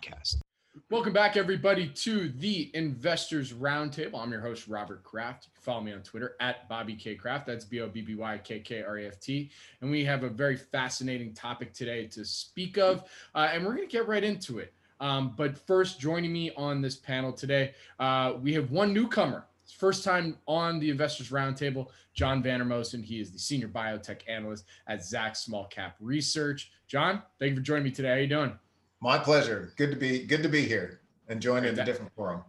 podcast. Welcome back, everybody, to the Investors Roundtable. I'm your host, Robert Kraft. You can follow me on Twitter at Bobby K Kraft. That's B O B B Y K K R A F T. And we have a very fascinating topic today to speak of, uh, and we're going to get right into it. Um, but first, joining me on this panel today, uh, we have one newcomer. First time on the Investors Roundtable, John Vandermosten. He is the senior biotech analyst at Zacks Small Cap Research. John, thank you for joining me today. How are you doing? My pleasure. Good to be good to be here and join in a different forum.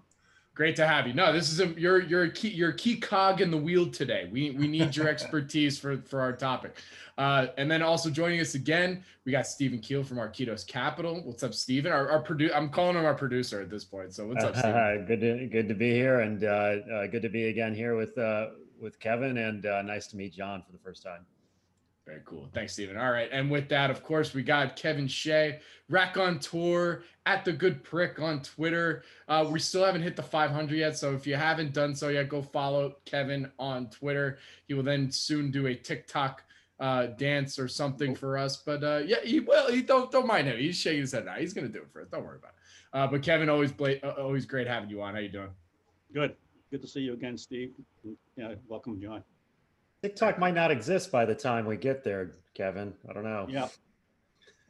Great to have you. No, this is a you're you're a key you're a key cog in the wheel today. We we need your expertise for for our topic. Uh, and then also joining us again, we got Stephen Kiel from Arquitos Capital. What's up, Stephen? Our, our produ- I'm calling him our producer at this point. So what's up, Stephen? Uh, good to good to be here, and uh, uh, good to be again here with uh, with Kevin, and uh, nice to meet John for the first time. Very cool. Thanks, Stephen. All right. And with that, of course, we got Kevin Shea, Rack on Tour, at the good prick on Twitter. Uh, we still haven't hit the 500 yet. So if you haven't done so yet, go follow Kevin on Twitter. He will then soon do a TikTok uh, dance or something for us. But uh, yeah, he well, he don't don't mind him. He's shaking his head now. He's gonna do it for us. Don't worry about it. Uh, but Kevin, always bla- uh, always great having you on. How you doing? Good. Good to see you again, Steve. Yeah, welcome, John. TikTok might not exist by the time we get there, Kevin. I don't know. Yeah.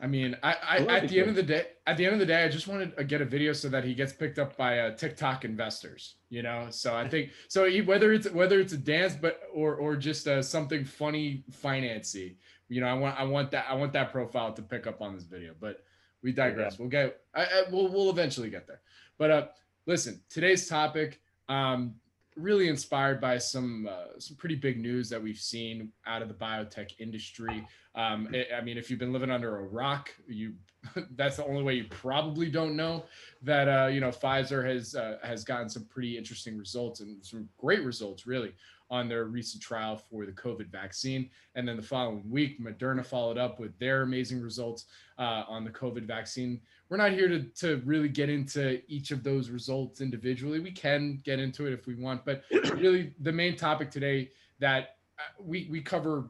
I mean, I, I at the end of the day, at the end of the day, I just wanted to get a video so that he gets picked up by uh, TikTok investors. You know, so I think so. He, whether it's whether it's a dance, but or or just uh, something funny, financy. You know, I want I want that I want that profile to pick up on this video. But we digress. We'll get I, I, we'll we'll eventually get there. But uh, listen, today's topic. Um, really inspired by some uh, some pretty big news that we've seen out of the biotech industry. Um, I mean, if you've been living under a rock, you that's the only way you probably don't know that uh, you know Pfizer has uh, has gotten some pretty interesting results and some great results really on their recent trial for the COVID vaccine. And then the following week, Moderna followed up with their amazing results uh, on the COVID vaccine. We're not here to, to really get into each of those results individually. We can get into it if we want, but really the main topic today that uh, we, we cover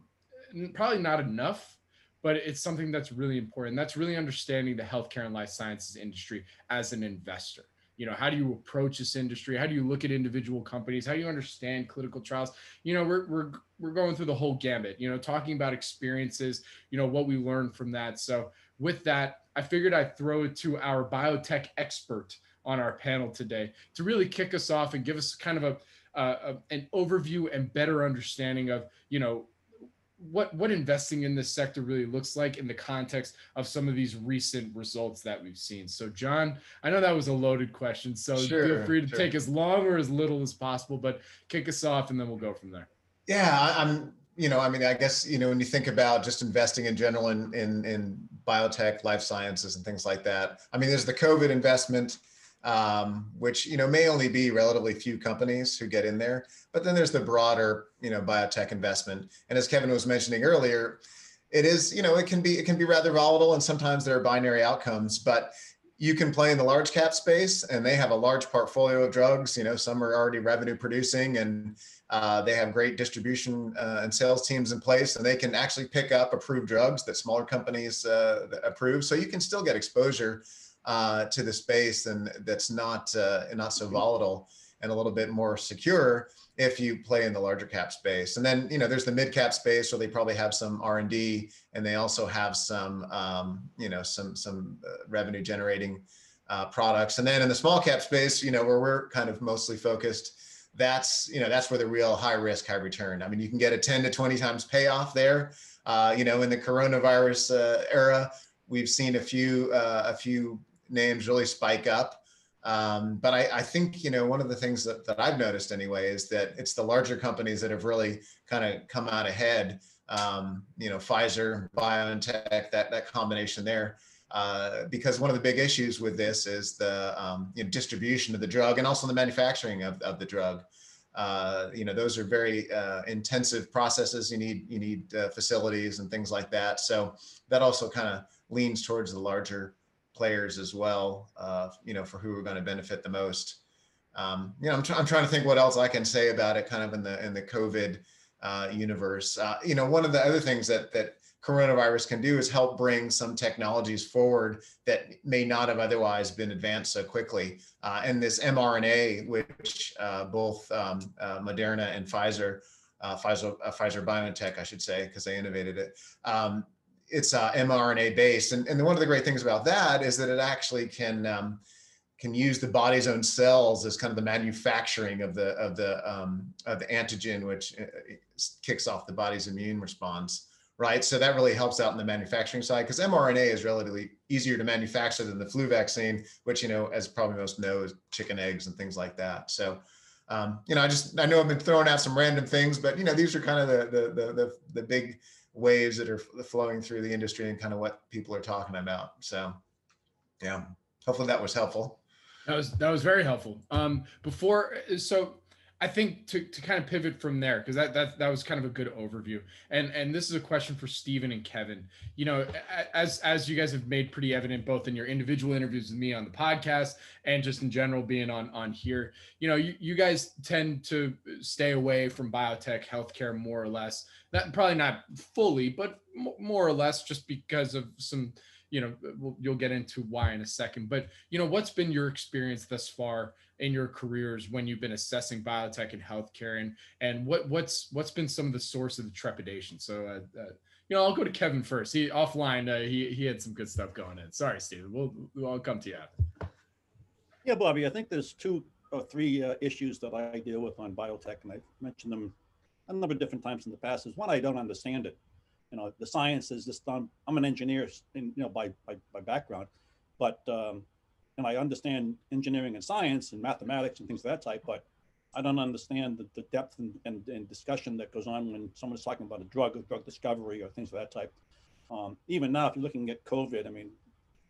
probably not enough but it's something that's really important. That's really understanding the healthcare and life sciences industry as an investor. You know how do you approach this industry? How do you look at individual companies? How do you understand clinical trials? You know we're we're we're going through the whole gambit you know talking about experiences you know what we learned from that. So with that i figured i'd throw it to our biotech expert on our panel today to really kick us off and give us kind of a, uh, an overview and better understanding of you know what what investing in this sector really looks like in the context of some of these recent results that we've seen. So, John, I know that was a loaded question, so sure, feel free to sure. take as long or as little as possible, but kick us off, and then we'll go from there. Yeah, I'm. You know, I mean, I guess you know when you think about just investing in general in in, in biotech, life sciences, and things like that. I mean, there's the COVID investment um, which you know may only be relatively few companies who get in there. But then there's the broader you know biotech investment, and as Kevin was mentioning earlier, it is you know it can be it can be rather volatile, and sometimes there are binary outcomes, but you can play in the large cap space and they have a large portfolio of drugs. You know some are already revenue producing and uh, they have great distribution uh, and sales teams in place and they can actually pick up approved drugs that smaller companies uh, approve. So you can still get exposure uh, to the space and that's not uh, not so mm-hmm. volatile and a little bit more secure if you play in the larger cap space. And then you know there's the mid cap space where they probably have some R and D and they also have some um, you know some some uh, revenue generating uh, products. And then in the small cap space, you know where we're kind of mostly focused. That's you know that's where the real high risk, high return. I mean, you can get a 10 to 20 times payoff there. Uh, you know, in the coronavirus uh, era, we've seen a few uh, a few names really spike up. Um, but I, I, think you know one of the things that, that I've noticed anyway is that it's the larger companies that have really kind of come out ahead. Um, you know, Pfizer, BioNTech, that that combination there. uh, because one of the big issues with this is the um, you know, distribution of the drug and also the manufacturing of, of the drug. Uh, you know, those are very uh, intensive processes. You need you need uh, facilities and things like that. So that also kind of leans towards the larger players as well. Uh, you know, for who are going to benefit the most. Um, you know, I'm, tr- I'm trying to think what else I can say about it, kind of in the in the COVID uh, universe. you know, one of the other things that that coronavirus can do is help bring some technologies forward that may not have otherwise been advanced so quickly. Uh, and this mRNA, which uh, both um, uh, Moderna and Pfizer, uh, Pfizer, uh, Pfizer BioNTech, I should say, because they innovated it. Um, it's uh, mRNA based, and, and one of the great things about that is that it actually can um, can use the body's own cells as kind of the manufacturing of the of the um, of the antigen, which kicks off the body's immune response right? So that really helps out in the manufacturing side because mRNA is relatively easier to manufacture than the flu vaccine, which, you know, as probably most know, is chicken eggs and things like that. So, um, you know, I just, I know I've been throwing out some random things, but, you know, these are kind of the, the, the, the, the big waves that are flowing through the industry and kind of what people are talking about. So, yeah, hopefully that was helpful. That was, that was very helpful. Um, before, so I think to, to kind of pivot from there because that, that that was kind of a good overview. And and this is a question for Stephen and Kevin. You know as as you guys have made pretty evident both in your individual interviews with me on the podcast and just in general being on on here you know you, you guys tend to stay away from biotech healthcare more or less. That probably not fully but more or less just because of some you know you'll get into why in a second. But you know what's been your experience thus far in your careers when you've been assessing biotech and healthcare and and what what's what's been some of the source of the trepidation? So uh, uh, you know i'll go to kevin first. He offline uh, he he had some good stuff going in. Sorry steve we'll we'll come to you yeah bobby i think there's two or three uh, issues that i deal with on biotech and i've mentioned them a number of different times in the past. Is one i don't understand it. You know the science is just i'm, I'm an engineer in, you know by, by, by background. But um, and I understand engineering and science and mathematics and things of that type, but I don't understand the, the depth and, and, and, discussion that goes on when someone's talking about a drug or drug discovery or things of that type. Um, even now, if you're looking at COVID, I mean,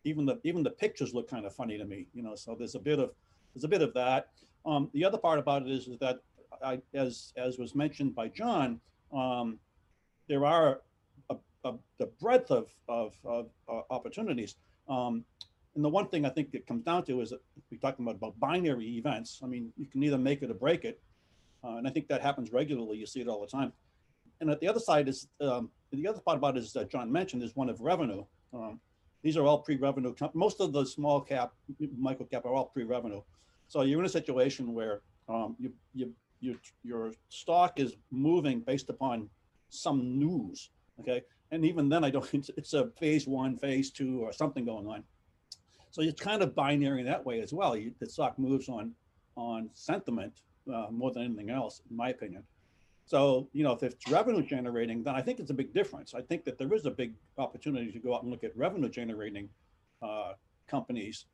even the even the pictures look kind of funny to me, you know. So there's a bit of there's a bit of that. Um, the other part about it is, is that I, as as was mentioned by John, um, there are a, a, the breadth of of, of uh, opportunities. Um, and the one thing I think it comes down to is we're talking about, about binary events. I mean, you can either make it or break it. Uh, and I think that happens regularly. You see it all the time. And at the other side is um, the other part about it is that John mentioned is one of revenue. Um, these are all pre-revenue. Most of the small cap, micro cap are all pre-revenue. So you're in a situation where um, you, you, you, your stock is moving based upon some news. Okay. And even then, I don't, it's, it's a phase one, phase two, or something going on. So it's kind of binary in that way as well. You, the stock moves on on sentiment uh, more than anything else, in my opinion. So you know, if it's revenue generating, then I think it's a big difference. I think that there is a big opportunity to go out and look at revenue generating uh, companies,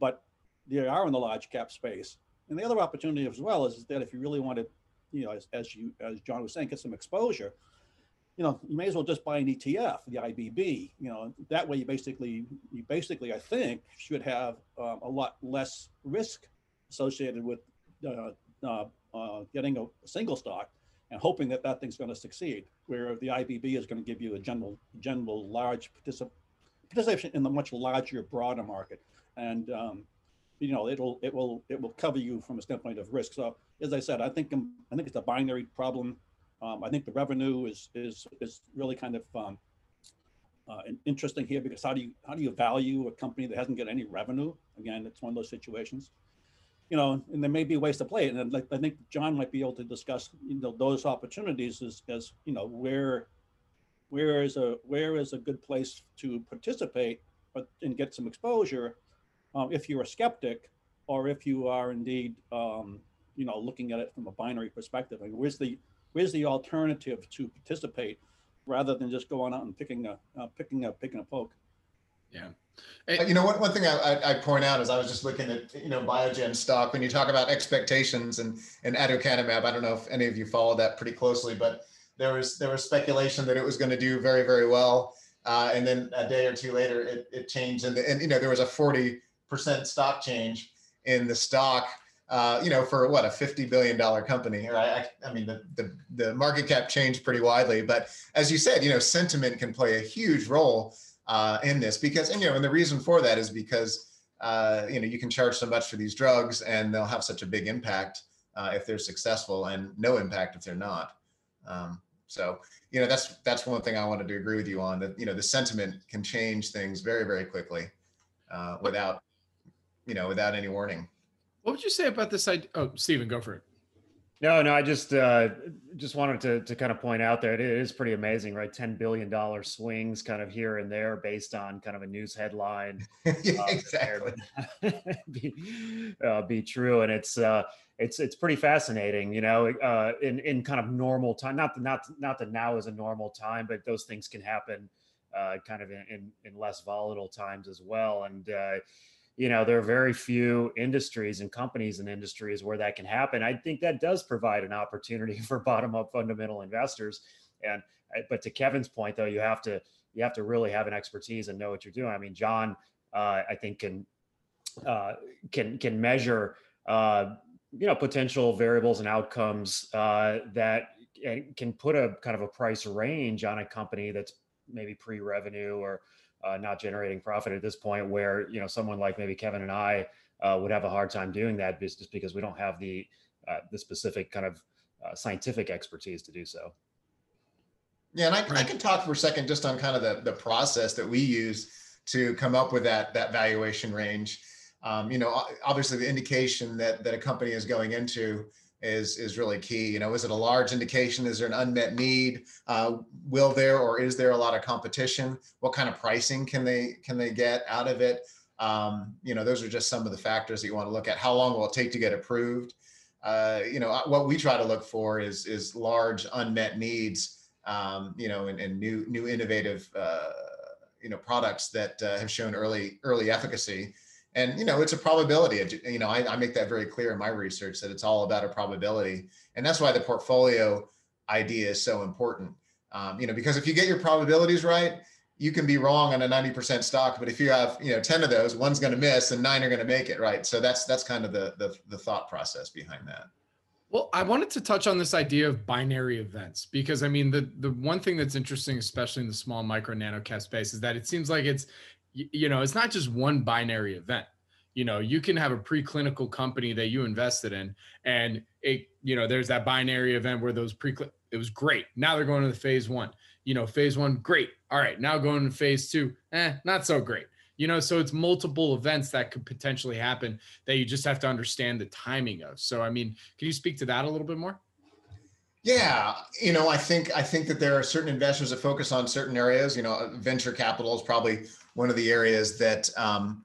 but they are in the large cap space. And the other opportunity as well is that if you really want to, you know, as, as you as John was saying, get some exposure, you know, you may as well just buy an ETF, the IBB. You know, that way you basically, you basically, I think, should have um, a lot less risk associated with uh, uh, uh, getting a single stock and hoping that that thing's going to succeed. Where the IBB is going to give you a general, general large particip- participation in the much larger, broader market, and um, you know, it'll it will it will cover you from a standpoint of risk. So, as I said, I think I think it's a binary problem. Um, I think the revenue is is is really kind of um, uh, interesting here because how do you how do you value a company that hasn't got any revenue? Again, it's one of those situations. You know, and there may be ways to play it, and I think John might be able to discuss you know those opportunities as as you know where where is a where is a good place to participate but and get some exposure um, if you're a skeptic or if you are indeed um, you know looking at it from a binary perspective. I mean, where's the where's the alternative to participate rather than just going out and picking a uh, picking a picking a poke? Yeah. Uh, you know one, one thing I, I point out is i was just looking at you know biogen stock. When you talk about expectations and and aducanumab i don't know if any of you follow that pretty closely but there was there was speculation that it was going to do very very well. Uh, and then a day or two later it, it changed, and, the, and you know there was a forty percent stock change in the stock. Uh, you know, for what a fifty billion dollar company, right? I, I mean, the, the the market cap changed pretty widely, but as you said, you know, sentiment can play a huge role uh, in this because, and you know, and the reason for that is because uh, you know you can charge so much for these drugs, and they'll have such a big impact uh, if they're successful, and no impact if they're not. Um, so you know that's that's one thing I wanted to agree with you on that you know the sentiment can change things very very quickly uh, without you know without any warning. What would you say about this idea? Oh, Stephen, go for it. No, no, I just uh, just wanted to to kind of point out that it is pretty amazing, right? Ten billion dollar swings, kind of here and there, based on kind of a news headline. yeah, uh, exactly. be, uh, be true, and it's uh, it's it's pretty fascinating, you know, uh, in in kind of normal time. Not the, not not that now is a normal time, but those things can happen, uh, kind of in, in, in less volatile times as well. And uh, you know, there are very few industries and companies and industries where that can happen. I think that does provide an opportunity for bottom up fundamental investors. And but to Kevin's point, though, you have to you have to really have an expertise and know what you're doing. I mean, John, uh, I think can uh, can can measure uh, you know potential variables and outcomes uh, that can put a kind of a price range on a company that's maybe pre-revenue or uh, not generating profit at this point where you know someone like maybe kevin and i uh, would have a hard time doing that just because we don't have the uh, the specific kind of uh, scientific expertise to do so. Yeah and I, I can talk for a second just on kind of the, the process that we use to come up with that that valuation range. Um, you know obviously the indication that that a company is going into is is really key. You know, is it a large indication? Is there an unmet need? Uh, will there or is there a lot of competition? What kind of pricing can they can they get out of it? Um, you know, those are just some of the factors that you want to look at. How long will it take to get approved? Uh, you know, what we try to look for is is large unmet needs. Um, you know, and, and new new innovative uh, you know products that uh, have shown early early efficacy and you know it's a probability. You know I, I, make that very clear in my research that it's all about a probability. And that's why the portfolio idea is so important. Um, you know because if you get your probabilities right you can be wrong on a 90% stock but if you have you know 10 of those one's going to miss and nine are going to make it right? So that's that's kind of the, the the thought process behind that. Well, I wanted to touch on this idea of binary events because I mean the the one thing that's interesting, especially in the small micro nano cap space, is that it seems like it's you know, it's not just one binary event. You know, you can have a preclinical company that you invested in, and it, you know, there's that binary event where those pre it was great. Now they're going to the phase one. You know, phase one, great. All right, now going to phase two, eh, not so great. You know, so it's multiple events that could potentially happen that you just have to understand the timing of. So, I mean, can you speak to that a little bit more? Yeah, you know, I think I think that there are certain investors that focus on certain areas. You know, venture capital is probably one of the areas that um,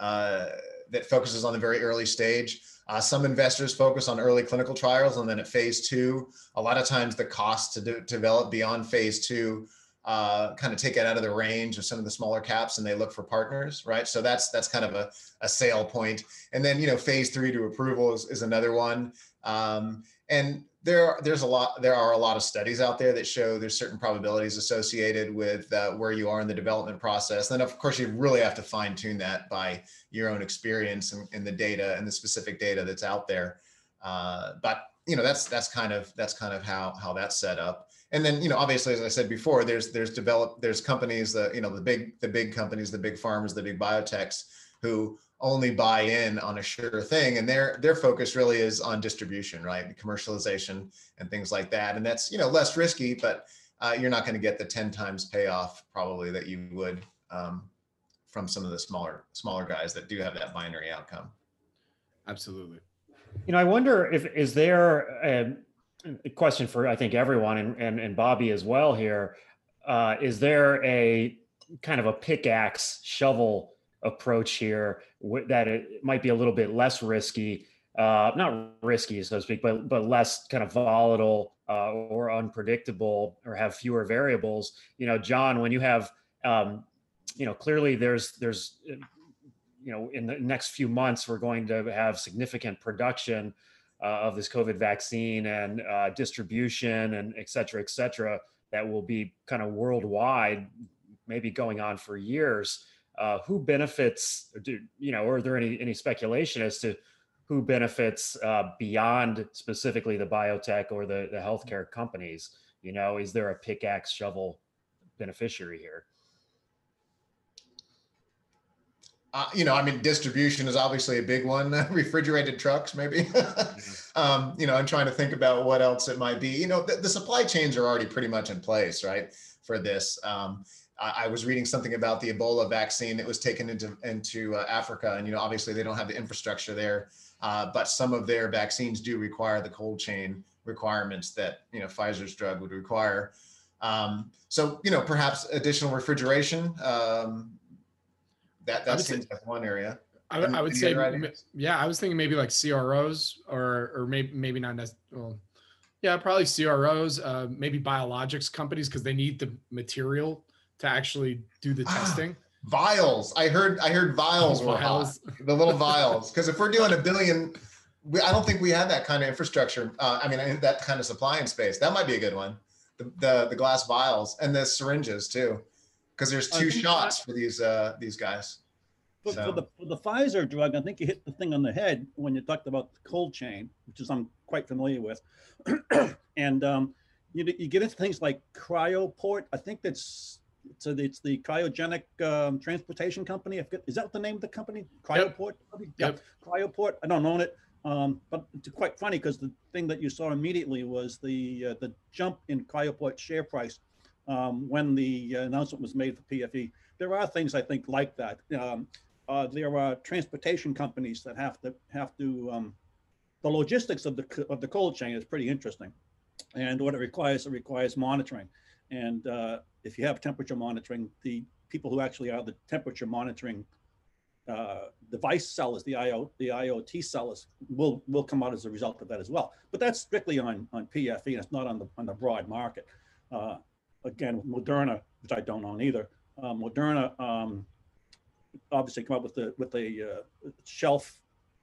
uh, that focuses on the very early stage. Uh, some investors focus on early clinical trials, and then at phase two, a lot of times the costs to develop beyond phase two uh, kind of take it out of the range of some of the smaller caps, and they look for partners, right? So that's that's kind of a, a sale point. And then you know, phase three to approval is, is another one. Um, and there there's a lot there are a lot of studies out there that show there's certain probabilities associated with uh, where you are in the development process. Then of course you really have to fine tune that by your own experience and, and the data and the specific data that's out there. Uh, but you know that's that's kind of that's kind of how how that's set up. And then you know obviously as i said before there's there's developed there's companies that you know the big the big companies the big pharmas the big biotechs who only buy in on a sure thing and their their focus really is on distribution right? Commercialization and things like that and that's you know less risky but uh, you're not going to get the 10 times payoff probably that you would um, from some of the smaller smaller guys that do have that binary outcome. Absolutely. You know i wonder if is there a, a question for i think everyone and, and, and bobby as well here uh, is there a kind of a pickaxe shovel approach here that it might be a little bit less risky uh, not risky so to speak but but less kind of volatile uh, or unpredictable or have fewer variables you know john when you have um, you know clearly there's there's you know in the next few months we're going to have significant production uh, of this covid vaccine and uh, distribution and et cetera et cetera that will be kind of worldwide maybe going on for years. Uh, who benefits? Do you know? Or are there any any speculation as to who benefits uh, beyond specifically the biotech or the the healthcare companies? You know, is there a pickaxe shovel beneficiary here? Uh, you know, I mean, distribution is obviously a big one. Refrigerated trucks, maybe. Mm-hmm. um, you know, I'm trying to think about what else it might be. You know, the, the supply chains are already pretty much in place, right, for this. Um, I, I, was reading something about the Ebola vaccine that was taken into into uh, Africa, and you know, obviously they don't have the infrastructure there, uh, but some of their vaccines do require the cold chain requirements that you know Pfizer's drug would require. Um, so you know, perhaps additional refrigeration. Um, that that seems say, like one area. I, I would say, yeah, I was thinking maybe like CROs or or maybe maybe not necessarily. Well, yeah, probably CROs, uh, maybe biologics companies because they need the material to actually do the ah, testing. vials. I heard. I heard vials, were vials. hot. The little vials. Because if we're doing a billion, we, I don't think we have that kind of infrastructure. Uh, I mean, that kind of supply in space. That might be a good one. The the, the glass vials and the syringes too because there's two shots for these uh, these guys. For, so. for, the, for the Pfizer drug, I think you hit the thing on the head when you talked about the cold chain, which is I'm quite familiar with. and um, you, you get into things like cryoport. I think that's so it's the cryogenic um, transportation company. Is that the name of the company? Cryoport. Yep. yep. Cryoport. I don't own it. Um, but it's quite funny because the thing that you saw immediately was the uh, the jump in Cryoport share price um, when the uh, announcement was made for PFE. There are things I think like that. Um, uh, there are transportation companies that have to have to. Um, the logistics of the of the cold chain is pretty interesting, and what it requires it requires monitoring. And uh, if you have temperature monitoring, the people who actually are the temperature monitoring uh, device sellers, the IO, the IoT sellers, will will come out as a result of that as well. But that's strictly on on PFE, and it's not on the on the broad market. Uh, again, Moderna, which I don't own either, uh, Moderna um, obviously come up with the with a uh, shelf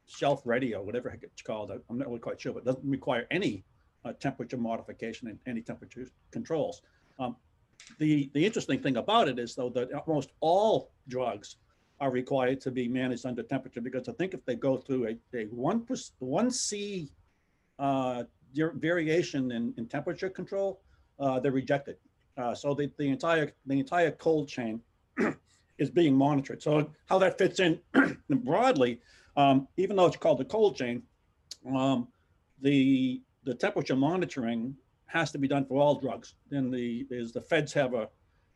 shelf ready or whatever it's called. I'm not really quite sure, but it doesn't require any uh, temperature modification and any temperature controls. Um, the the interesting thing about it is though that almost all drugs are required to be managed under temperature because I think if they go through a, a one one C uh, variation in, in temperature control, uh, they're rejected. Uh, so the, the entire the entire cold chain is being monitored. So how that fits in broadly, um, even though it's called the cold chain, um, the the temperature monitoring has to be done for all drugs. Then the is the feds have a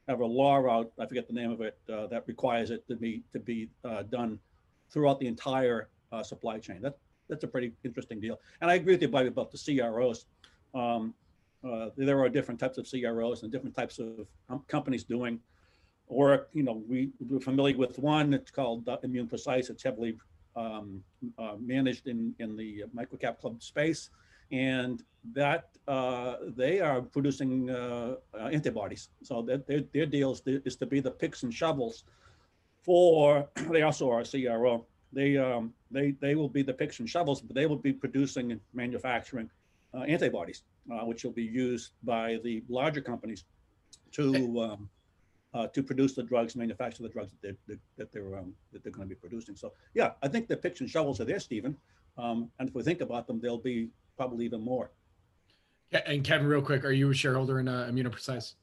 have a law out. I forget the name of it uh, that requires it to be to be uh, done throughout the entire uh, supply chain. That that's a pretty interesting deal. And I agree with you, Bobby, about the CROs. Um, uh, there are different types of CROs and different types of companies doing or you know we we're familiar with one it's called uh, ImmunoPrecise it's heavily um, uh, managed in in the microcap club space and that uh, they are producing uh, uh, antibodies so that their, their deal is to, is to be the picks and shovels for they also are cro they um, they they will be the picks and shovels but they will be producing and manufacturing uh, antibodies which will be used by the larger companies to um, uh, to produce the drugs, manufacture the drugs that they're, that, that they're um, that they're going to be producing. So yeah, I think the picks and shovels are there, Stephen. Um, and if we think about them, they'll be probably even more. And Kevin, real quick, are you a shareholder in uh, ImmunoPrecise?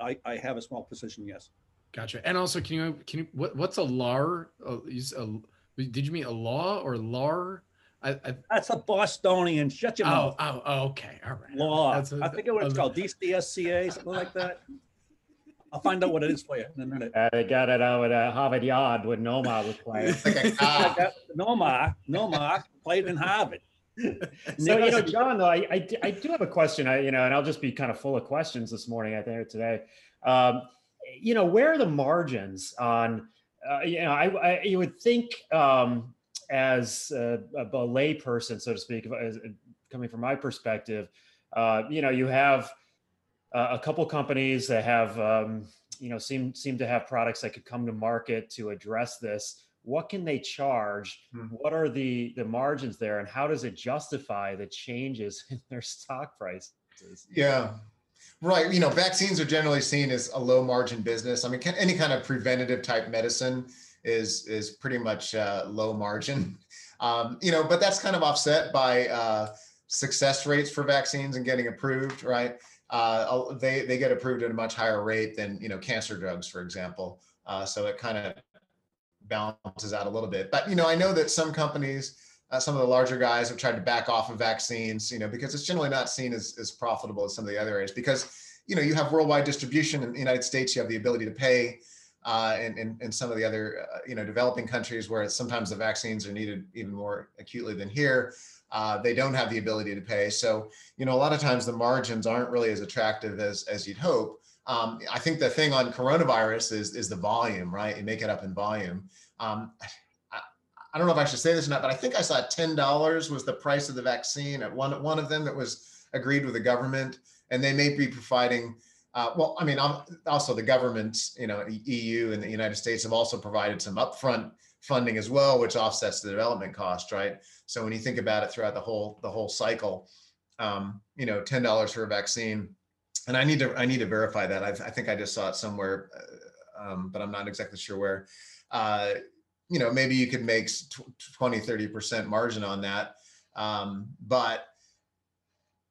I, I have a small position, yes. Gotcha. And also, can you can you what, what's a LAR? Uh, a, did you mean a law or LAR? I, I, That's a Bostonian. Shut your oh, mouth. Oh, oh, okay. All right. Law. That's a, I think it was called DCSCA, something like that. I'll find out what it is for you in a minute. Uh, they got it out at Harvard Yard when Nomar was playing. Nomar, Nomar played in Harvard. so you know, John, though, I, I, I do have a question. I you know, and I'll just be kind of full of questions this morning. I think today, um, you know, where are the margins on? Uh, you know, I, I you would think um, as a, a layperson, so to speak, as, coming from my perspective, uh, you know, you have uh, a couple companies that have um, you know seem seem to have products that could come to market to address this what can they charge mm-hmm. what are the the margins there and how does it justify the changes in their stock prices yeah Right. You know, vaccines are generally seen as a low margin business. I mean, any kind of preventative type medicine is is pretty much uh, low margin. Um, you know, but that's kind of offset by uh, success rates for vaccines and getting approved. Right. Uh, they they get approved at a much higher rate than you know cancer drugs, for example. Uh, so it kind of balances out a little bit. But you know, I know that some companies uh, some of the larger guys have tried to back off of vaccines, you know, because it's generally not seen as, as profitable as some of the other areas because, you know, you have worldwide distribution in the United States, you have the ability to pay uh, and, and, some of the other, uh, you know, developing countries where sometimes the vaccines are needed even more acutely than here. Uh, they don't have the ability to pay. So, you know, a lot of times the margins aren't really as attractive as, as you'd hope. Um, I think the thing on coronavirus is, is the volume, right? You make it up in volume. Um, I don't know if I should say this or not, but I think I saw ten dollars was the price of the vaccine at one one of them that was agreed with the government, and they may be providing. Uh, well, I mean, also the governments, you know, EU and the United States have also provided some upfront funding as well, which offsets the development cost, right? So when you think about it throughout the whole the whole cycle, um, you know, ten dollars for a vaccine, and I need to I need to verify that. I've, i think I just saw it somewhere, uh, um, but I'm not exactly sure where. Uh, you know, maybe you could make 20, 30% margin on that. Um, but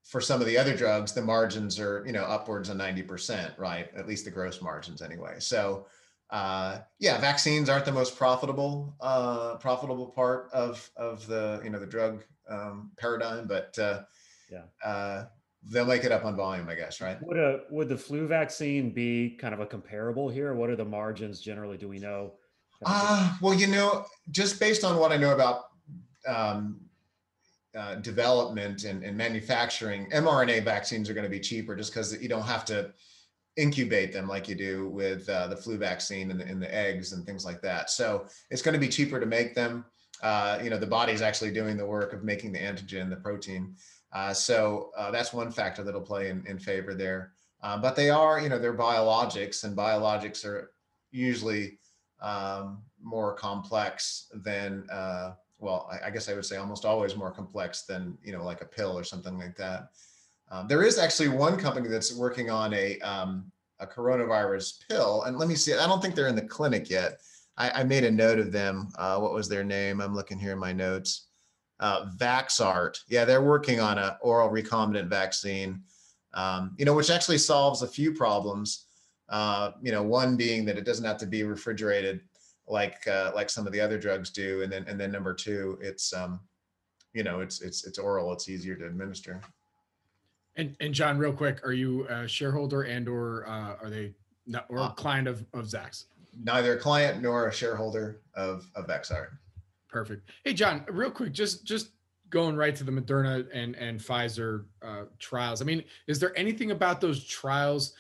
for some of the other drugs, the margins are, you know, upwards of 90%, right? At least the gross margins anyway. So, uh, yeah, vaccines aren't the most profitable, uh, profitable part of, of the, you know, the drug, um, paradigm, but, uh, yeah, uh, they'll make it up on volume, I guess, right? Would a, would the flu vaccine be kind of a comparable here? What are the margins generally? Do we know? Uh, well, you know, just based on what I know about um, uh, development and, and, manufacturing, mRNA vaccines are going to be cheaper just because you don't have to incubate them like you do with uh, the flu vaccine and the, and the, eggs and things like that. So it's going to be cheaper to make them. Uh, you know, the body's actually doing the work of making the antigen, the protein. Uh, so uh, that's one factor that'll play in, in favor there. Uh, but they are, you know, they're biologics, and biologics are usually um, more complex than, uh, well, I, I, guess I would say almost always more complex than, you know, like a pill or something like that. Um, there is actually one company that's working on a, um, a coronavirus pill. And let me see, I don't think they're in the clinic yet. I, I made a note of them. Uh, what was their name? I'm looking here in my notes. Uh, Vaxart. Yeah, they're working on an oral recombinant vaccine, um, you know, which actually solves a few problems. Uh, you know, one being that it doesn't have to be refrigerated like uh, like some of the other drugs do, and then and then number two, it's um, you know, it's it's it's oral, it's easier to administer. And and John, real quick, are you a shareholder and or uh, are they not, or a uh, client of of Zacks? Neither a client nor a shareholder of of Vaxart. Perfect. Hey, John, real quick, just just going right to the Moderna and and Pfizer uh, trials. I mean, is there anything about those trials,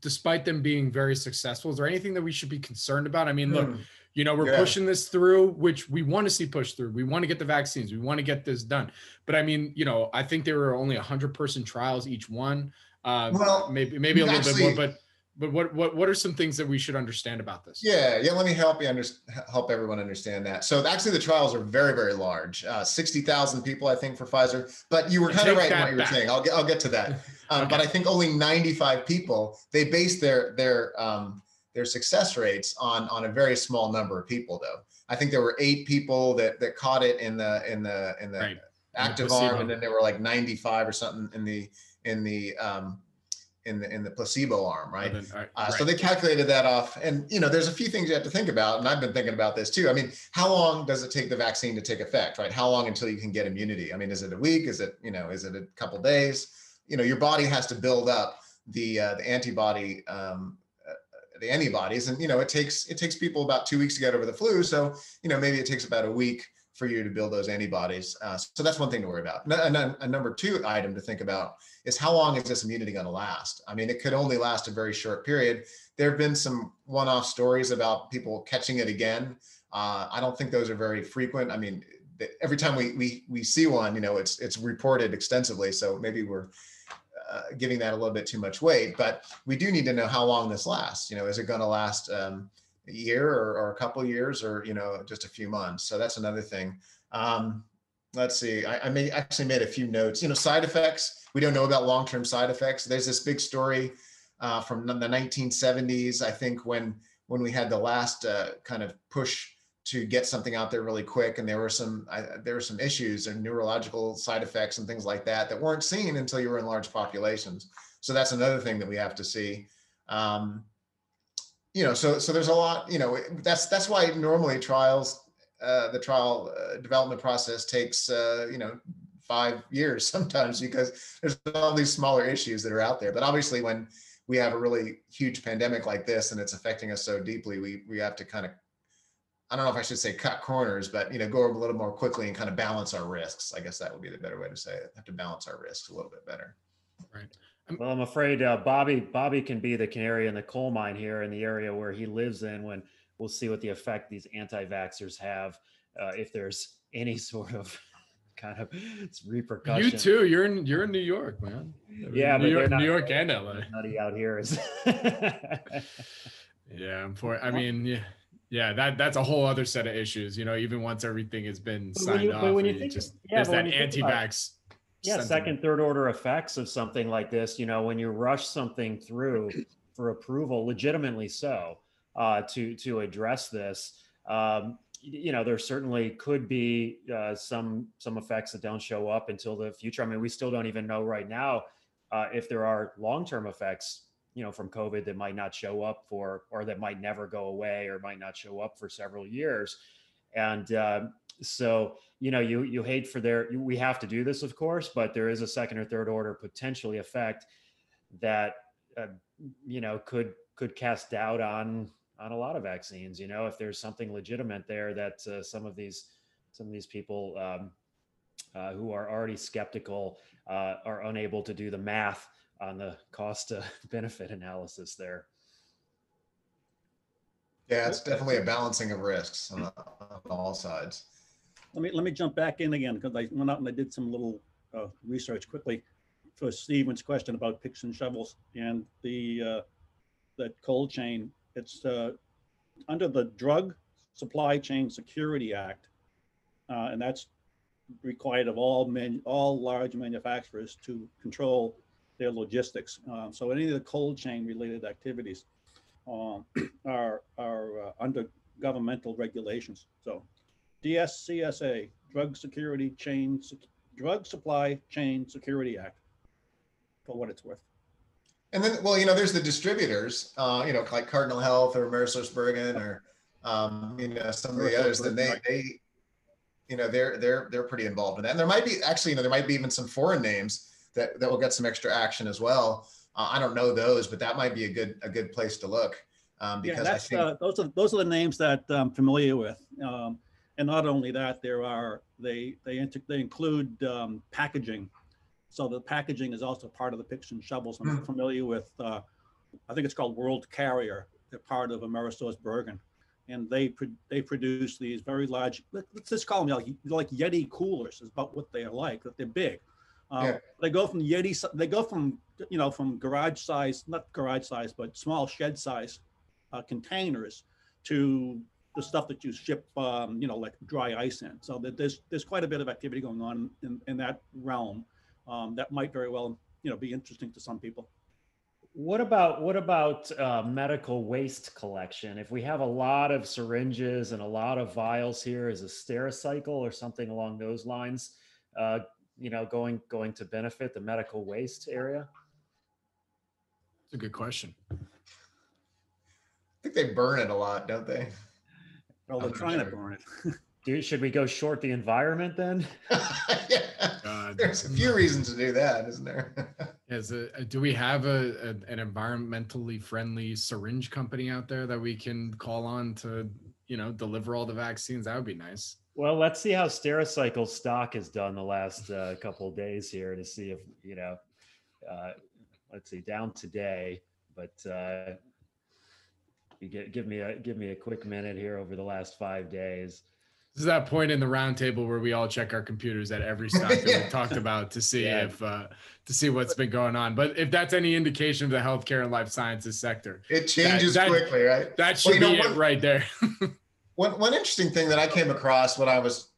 despite them being very successful, is there anything that we should be concerned about? I mean, look, hmm. you know, we're yeah. pushing this through, which we want to see pushed through. We want to get the vaccines. We want to get this done. But I mean, you know, I think there were only hundred person trials each one. Uh, well, maybe maybe a little actually, bit more, but but what what what are some things that we should understand about this? Yeah, yeah. Let me help you under, help everyone understand that. So actually, the trials are very very large. Uh, Sixty thousand people, I think, for Pfizer. But you were kind of right in what you were saying. I'll get I'll get to that. Um, okay. But I think only ninety five people. They base their their um, their success rates on on a very small number of people, though. I think there were eight people that that caught it in the in the in the right. active arm, and then there were like ninety five or something in the in the um, in the in the placebo arm, right? Then, right, uh, right? So they calculated that off, and you know, there's a few things you have to think about, and I've been thinking about this too. I mean, how long does it take the vaccine to take effect, right? How long until you can get immunity? I mean, is it a week? Is it you know, is it a couple days? You know, your body has to build up the uh, the antibody. Um, uh, the antibodies and you know it takes it takes people about two weeks to get over the flu so you know maybe it takes about a week for you to build those antibodies. Uh, so that's one thing to worry about. A, a, number two item to think about is how long is this immunity going to last? I mean, it could only last a very short period. There have been some one-off stories about people catching it again. Uh, I don't think those are very frequent. I mean, every time we we we see one, you know, it's it's reported extensively. So maybe we're uh, giving that a little bit too much weight. But we do need to know how long this lasts. You know, is it going to last? Um, a year or, or a couple years or you know just a few months so that's another thing um, let's see. I, I may actually made a few notes. You know, side effects. We don't know about long-term side effects. There's this big story uh, from the 1970s. I think when when we had the last uh, kind of push to get something out there really quick, and there were some I, there were some issues and neurological side effects and things like that that weren't seen until you were in large populations. So that's another thing that we have to see. Um, you know, so so there's a lot. You know, that's that's why normally trials uh, the trial uh, development process takes uh, you know five years sometimes because there's all these smaller issues that are out there. But obviously, when we have a really huge pandemic like this and it's affecting us so deeply, we we have to kind of I don't know if I should say cut corners, but you know, go a little more quickly and kind of balance our risks. I guess that would be the better way to say it. Have to balance our risks a little bit better. Right. Well, I'm afraid uh, Bobby Bobby can be the canary in the coal mine here in the area where he lives in when we'll see what the effect these anti-vaxxers have uh, if there's any sort of kind of repercussion. You too. You're in you're in New York, man. Yeah, New York, not, New York and LA. Nutty out here is. yeah, I'm for. I mean, yeah, yeah. That that's a whole other set of issues. You know, even once everything has been signed you, off, when you, you think, just yeah, there's that about, anti-vax. yeah, sentiment. second, third order effects of something like this. You know, when you rush something through for approval, legitimately so, uh, to to address this. Um, you know there certainly could be uh, some some effects that don't show up until the future. I mean, we still don't even know right now uh, if there are long term effects, you know, from COVID that might not show up for or that might never go away or might not show up for several years. And uh, so, you know, you you hate for there. We have to do this, of course, but there is a second or third order potentially effect that uh, you know could could cast doubt on on a lot of vaccines. You know, if there's something legitimate there that uh, some of these some of these people um, uh, who are already skeptical uh, are unable to do the math on the cost to benefit analysis there. Yeah, it's definitely a balancing of risks on, on all sides. Let me let me jump back in again because I went out and I did some little uh, research quickly for Stephen's question about picks and shovels and the uh, that cold chain it's uh, under the Drug Supply Chain Security Act, uh, and that's required of all men, all large manufacturers to control their logistics. Um, so any of the cold chain related activities um, are are uh, under governmental regulations. So DSCSA, Drug Security Chain, Drug Supply Chain Security Act, for what it's worth. And then, well, you know, there's the distributors, uh, you know, like Cardinal Health or AmerisourceBergen or, um, you know, some of the others. Then they, they, you know, they're they're they're pretty involved in that. And there might be actually, you know, there might be even some foreign names that that will get some extra action as well. Uh, I don't know those, but that might be a good a good place to look. Um, because yeah, that's, I think uh, those are those are the names that I'm familiar with. Um, and not only that, there are they they inter- they include um, packaging so the packaging is also part of the picks and shovels. I'm familiar with, uh, I think it's called World Courier. They're part of Amerisource Bergen, And they pro- they produce these very large, let- let's just call them like, like Yeti coolers is about what they are like, that they're big. Um, Yeah. They go from Yeti, they go from, you know, from garage size, not garage size, but small shed size uh, containers to the stuff that you ship, um, you know, like dry ice in. So that there's, there's quite a bit of activity going on in, in that realm um, that might very well you know be interesting to some people. What about what about uh, medical waste collection? If we have a lot of syringes and a lot of vials here, is a Stericycle or something along those lines, uh, you know, going going to benefit the medical waste area? It's a good question. I think they burn it a lot, don't they? Well, they're I'm trying to burn it. Do should we go short the environment then? yeah. God. There's a few reasons to do that, isn't there? Is it, uh, do we have a, a an environmentally friendly syringe company out there that we can call on to you know deliver all the vaccines? That would be nice. Well, let's see how Stericycle stock has done the last uh, couple of days here to see if you know. Uh, let's see, down today, but uh, you get give me a give me a quick minute here over the last five days. This is that point in the roundtable where we all check our computers at every stock that Yeah. we talked about to see Yeah. if uh, to see what's been going on. But if that's any indication of the healthcare and life sciences sector, It changes that- quickly, right? that should you know be it right there. One one interesting thing that I came across when I was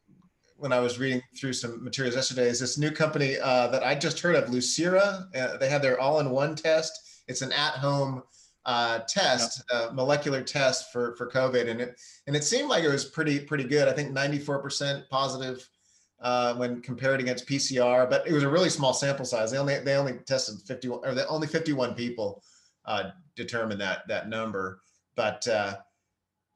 when I was reading through some materials yesterday is this new company uh, that I just heard of, Lucira. Uh, they have their all-in-one test. It's an at-home uh, test, uh, molecular test for for COVID, and it and it seemed like it was pretty pretty good. I think 94% positive uh, when compared against PCR, but it was a really small sample size. They only they only tested 51 or the only 51 people uh, determined that that number. But uh,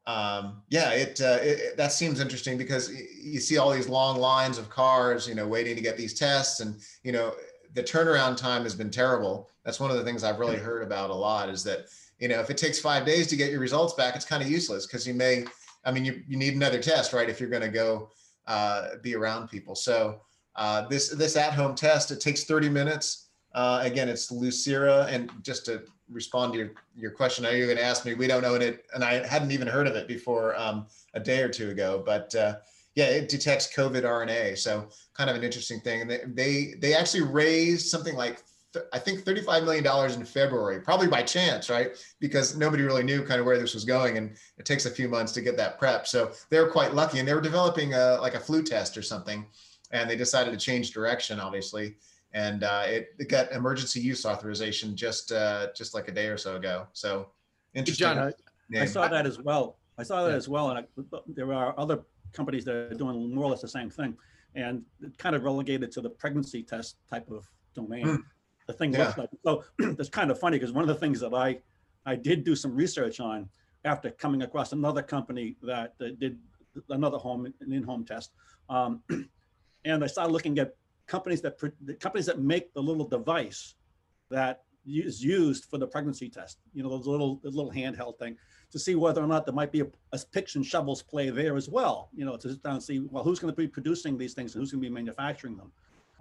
um, yeah, it, uh, it, that seems interesting because you see all these long lines of cars, you know, waiting to get these tests, and you know the turnaround time has been terrible. That's one of the things I've really heard about a lot is that you know, if it takes five days to get your results back, it's kind of useless because you may, I mean, you, you need another test, right? If you're going to go uh, be around people. So uh, this, this at-home test, it takes 30 minutes. Uh, again, it's Lucira. And just to respond to your, your question, know you're going to ask me, we don't own it. And I hadn't even heard of it before um, a day or two ago, but uh, yeah, it detects COVID RNA. So kind of an interesting thing. And they, they, they actually raised something like I think $35 million in February, probably by chance, right? Because nobody really knew kind of where this was going. And it takes a few months to get that prep. So they were quite lucky. And they were developing a, like a flu test or something. And they decided to change direction, obviously. And uh, it, it, got emergency use authorization just uh, just like a day or so ago. So interesting. John, I, I, saw that as well. I saw that yeah. as well. And I, there are other companies that are doing more or less the same thing. And it kind of relegated to the pregnancy test type of domain. The thing yeah. looks like. So it's kind of funny because one of the things that I I did do some research on after coming across another company that, that did another home an in-home test, um, and I started looking at companies that companies that make the little device that is used for the pregnancy test. You know, those little the little handheld thing to see whether or not there might be a, a picks and shovels play there as well. You know, to sit down and see well who's going to be producing these things and who's going to be manufacturing them.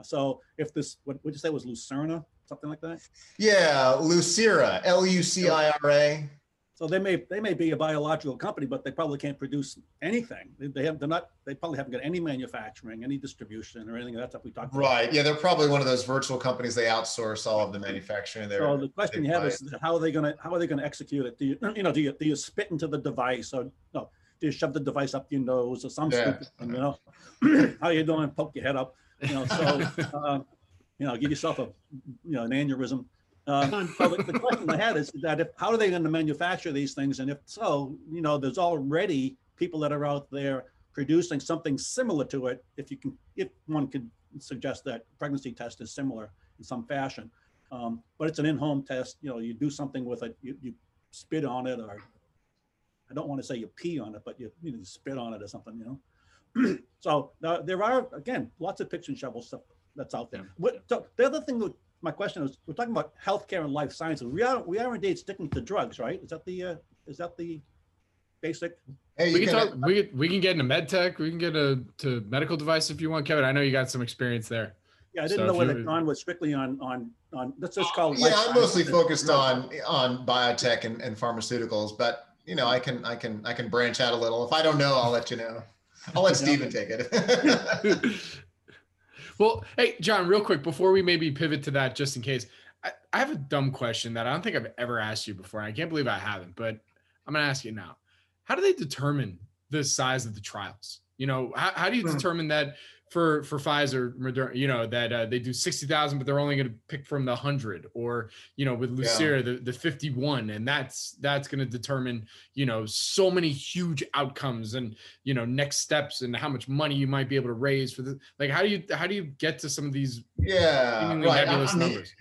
So if this, what would you say was Lucerna, something like that? Yeah, Lucira, L U C I R A. So they may they may be a biological company, but they probably can't produce anything. They, they have they're not they probably haven't got any manufacturing, any distribution, or anything of that stuff we talked about. Right. Yeah, they're probably one of those virtual companies. They outsource all of the manufacturing. There. So the question you have is how are they going to how are they going to execute it? Do you you know do you do you spit into the device or no? Do you shove the device up your nose or some yeah. stupid thing? You know, how are you doing? Poke your head up. You know, so uh, you know, give yourself a you know an aneurysm. Uh, so the, the, question I had is that if how are they going to manufacture these things, and if so, you know, there's already people that are out there producing something similar to it. If you can, if one could suggest that pregnancy test is similar in some fashion, um, but it's an in-home test. You know, you do something with it, you, you spit on it, or I don't want to say you pee on it, but you, you, know, you spit on it or something. You know. so uh, there are again lots of picks and shovel stuff that's out there. What, so the other thing that my question is, we're talking about healthcare and life sciences. We are we are indeed sticking to drugs, right? Is that the uh, is that the basic? Hey, we can, talk. We we can get into med tech. We can get a, to medical device if you want, Kevin. I know you got some experience there. Yeah, I didn't so know whether John was strictly on on on. Let's just call. Yeah, I'm mostly focused on on biotech and, and pharmaceuticals, but you know, I can I can I can branch out a little. If I don't know, I'll let you know. I'll let Stephen take it. well, hey, John, real quick before we maybe pivot to that, just in case, I, I have a dumb question that I don't think I've ever asked you before. I can't believe I haven't, but I'm going to ask you now. How do they determine the size of the trials? You know, how, how do you hmm. determine that for for Pfizer, Moderna, you know that uh, they do sixty thousand, but they're only going to pick from the hundred, or you know with Lucira yeah. the the fifty one, and that's that's going to determine you know so many huge outcomes and you know next steps and how much money you might be able to raise for the like how do you how do you get to some of these yeah right. nebulous I mean, numbers?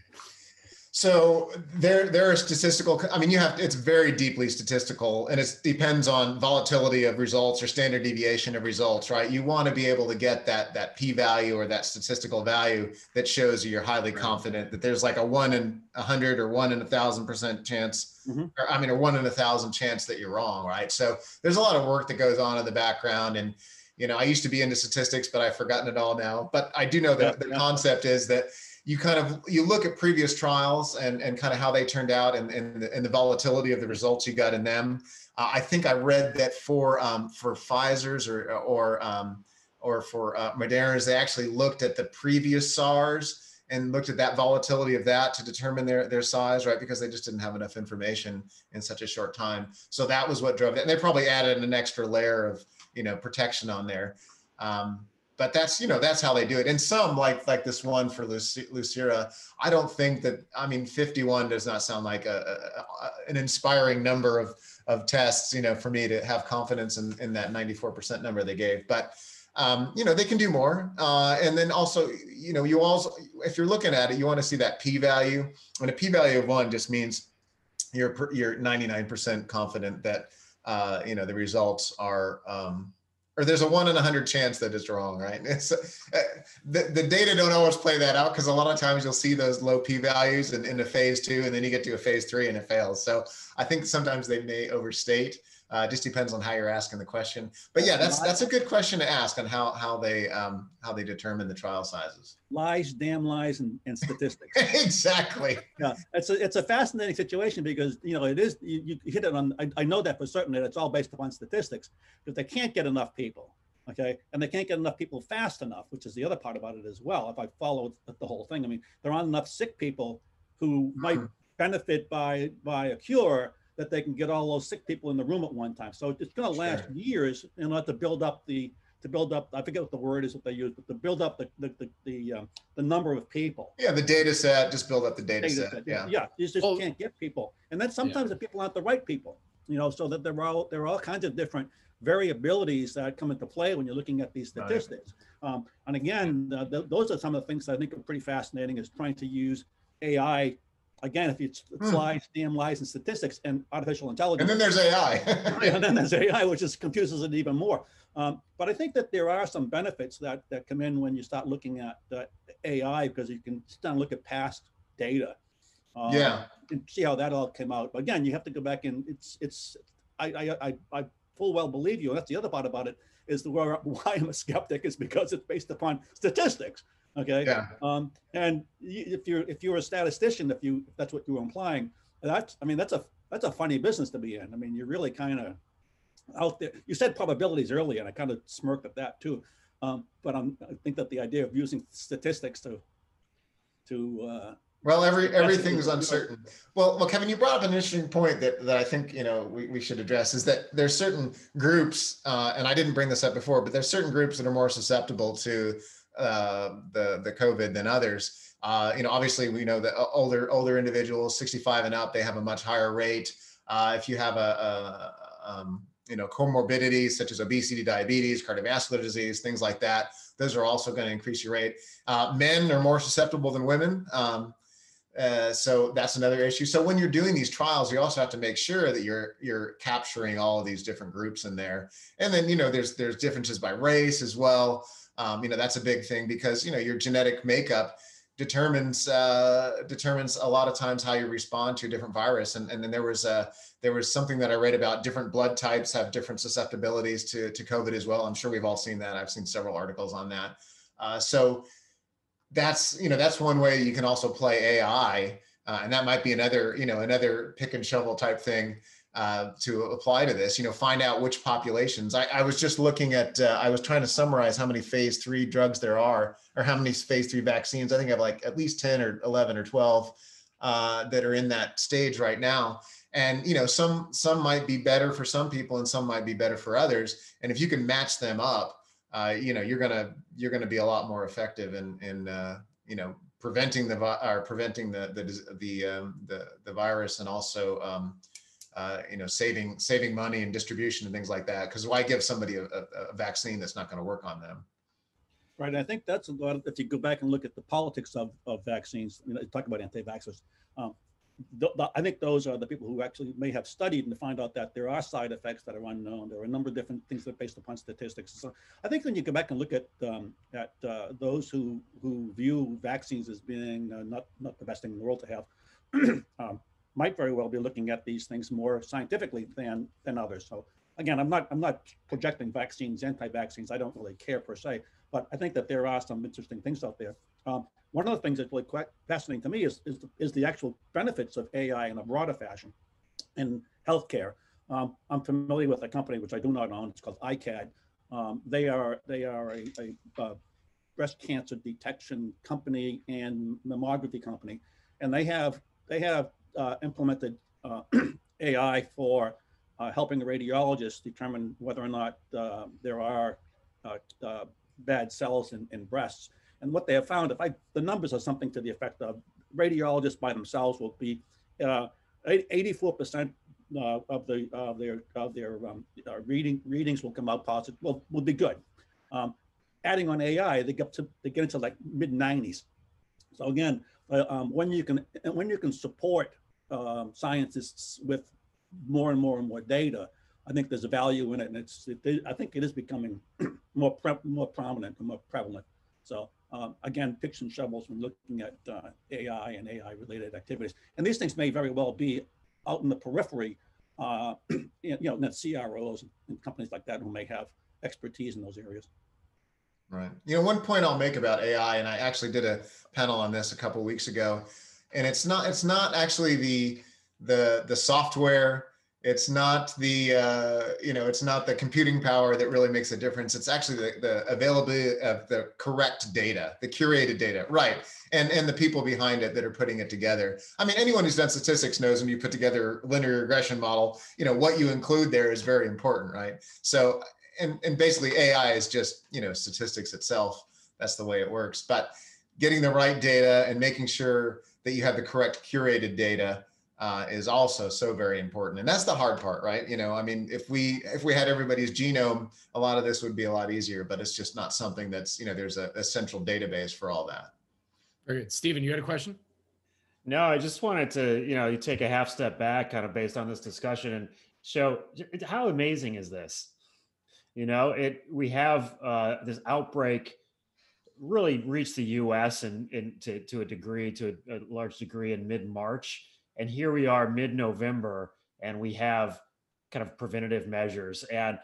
So there, there are statistical. I mean, you have it's very deeply statistical, and it depends on volatility of results or standard deviation of results, right? You want to be able to get that that p-value or that statistical value that shows you you're highly right. confident that there's like a one in a hundred or one in a thousand percent chance, mm-hmm. or I mean, a one in a thousand chance that you're wrong, right? So there's a lot of work that goes on in the background, and you know, I used to be into statistics, but I've forgotten it all now. But I do know that yeah, the yeah. concept is that you kind of you look at previous trials and and kind of how they turned out and and the, and the volatility of the results you got in them. Uh, I think I read that for um, for Pfizer's or or um, or for uh, Moderna's, they actually looked at the previous SARS and looked at that volatility of that to determine their their size, right? Because they just didn't have enough information in such a short time. So that was what drove it. And they probably added an extra layer of you know protection on there. Um, but that's you know that's how they do it. And some like like this one for Lucira, I don't think that I mean 51 does not sound like a, a, an inspiring number of of tests. You know, for me to have confidence in in that 94% number they gave, but. Um, you know they can do more uh, and then also you know you also if you're looking at it you want to see that p-value and a p-value of one just means you're you're 99% confident that uh, you know the results are um, or there's a one in a hundred chance that it's wrong, right? It's, uh, the, the data don't always play that out because a lot of times you'll see those low p values in, in a phase two, and then you get to a phase three and it fails. So I think sometimes they may overstate. Uh, just depends on how you're asking the question. But yeah, that's that's a good question to ask on how how they um, how they determine the trial sizes. Lies, damn lies, and, and statistics. exactly. Yeah, it's a it's a fascinating situation because you know it is you, you hit it on. I, I know that for certain that it's all based upon statistics because they can't get enough people. Okay, and they can't get enough people fast enough, which is the other part about it as well. If I follow the whole thing, I mean, there aren't enough sick people who might hmm. benefit by by a cure that they can get all those sick people in the room at one time. So it's going to last sure. years in order to build up the to build up. I forget what the word is that they use, but to build up the the the the, um, the number of people. Yeah, the data set. Just build up the data, data set. set. Yeah, yeah. You just well, can't get people, and then sometimes yeah. the people aren't the right people. You know, so that there are all there are all kinds of different variabilities that come into play when you're looking at these statistics. Right. Um, and again, uh, th- those are some of the things I think are pretty fascinating. Is trying to use AI again, if it's hmm. lies, damn lies, and statistics and artificial intelligence. And then there's AI. and then there's AI, which just confuses it even more. Um, but I think that there are some benefits that that come in when you start looking at uh, AI because you can start look at past data. Um, yeah. And see how that all came out. But again, you have to go back and it's it's I I I, I full well believe you. And that's the other part about it is the why I'm a skeptic is because it's based upon statistics. Okay. Yeah. Um, and if you're if you're a statistician, if you if that's what you're implying, that's I mean that's a that's a funny business to be in. I mean, you're really kind of out there. You said probabilities earlier, and I kind of smirked at that too. Um, but I'm, I think that the idea of using statistics to to uh, well, every everything's uncertain. Well, well, Kevin, you brought up an interesting point that, that I think you know we, we should address is that there's certain groups, uh, and I didn't bring this up before, but there's certain groups that are more susceptible to uh, the the COVID than others. Uh, you know, obviously, we know that older older individuals, 65 and up, they have a much higher rate. Uh, if you have a, a um, you know comorbidities such as obesity, diabetes, cardiovascular disease, things like that, those are also going to increase your rate. Uh, men are more susceptible than women. Um, uh, so that's another issue. So when you're doing these trials, you also have to make sure that you're you're capturing all of these different groups in there. And then you know there's there's differences by race as well. Um, you know, that's a big thing because, you know, your genetic makeup determines uh, determines a lot of times how you respond to a different virus. And, and then there was a, there was something that I read about different blood types have different susceptibilities to, to COVID as well. I'm sure we've all seen that. I've seen several articles on that. Uh, so that's, you know, that's one way you can also play AI. Uh, and that might be another, you know, another pick and shovel type thing uh, to apply to this, you know, find out which populations. I, I was just looking at, uh, I was trying to summarize how many phase three drugs there are, or how many phase three vaccines. I think I have like at least 10 or 11 or 12 uh, that are in that stage right now. And, you know, some, some might be better for some people and some might be better for others. And if you can match them up, uh, you know, you're to, you're to be a lot more effective in, in, uh, you know, preventing the, or preventing the, the, the, um, the, the virus and also, um, uh, you know, saving saving money and distribution and things like that. Because why give somebody a, a, a vaccine that's not going to work on them? Right. I think that's a lot. Of, if you go back and look at the politics of, of vaccines, you know, talk about anti-vaxxers. Um, th- th- I think those are the people who actually may have studied and find out that there are side effects that are unknown. There are a number of different things that are based upon statistics. So I think when you go back and look at um, at uh, those who who view vaccines as being uh, not not the best thing in the world to have, um, might very well be looking at these things more scientifically than than others. So again, I'm not I'm not projecting vaccines, anti-vaccines. I don't really care per se, but I think that there are some interesting things out there. Um, one of the things that's really quite fascinating to me is is the, is the actual benefits of AI in a broader fashion in healthcare. Um, I'm familiar with a company which I do not own. It's called iCAD. Um, they are they are a, a, a breast cancer detection company and mammography company, and they have they have uh, implemented uh, AI for uh, helping radiologists determine whether or not uh, there are uh, bad cells in, in breasts. And what they have found, if I, the numbers are something to the effect of radiologists by themselves will be uh, 84% uh, of the of their of their um, uh, reading readings will come out positive. Will will be good. Um, adding on AI, they get to they get into like mid 90s. So again, uh, um, when you can when you can support um, scientists with more and more and more data, I think there's a value in it, and it's it, I think it is becoming more pre- more prominent and more prevalent. So um, again, picks and shovels when looking at uh, AI and AI related activities, and these things may very well be out in the periphery, uh, you know, net CROs and companies like that who may have expertise in those areas. Right. You know, one point I'll make about AI, and I actually did a panel on this a couple weeks ago, and it's not it's not actually the the the software. It's not the uh, you know it's not the computing power that really makes a difference. It's actually the, the availability of the correct data the curated data. Right. And and the people behind it that are putting it together. I mean anyone who's done statistics knows when you put together linear regression model you know what you include there is very important right? So and and basically ai is just you know statistics itself. That's the way it works. But getting the right data and making sure that you have the correct curated data uh, is also so very important. And that's the hard part right? You know i mean if we if we had everybody's genome a lot of this would be a lot easier but it's just not something that's you know there's a, a central database for all that. Very good. Stephen you had a question? No i just wanted to you know you take a half step back kind of based on this discussion and show how amazing is this? You know it we have uh, this outbreak really reached the us and, and to, to a degree to a, a large degree in mid-march and here we are mid November and we have kind of preventative measures. And,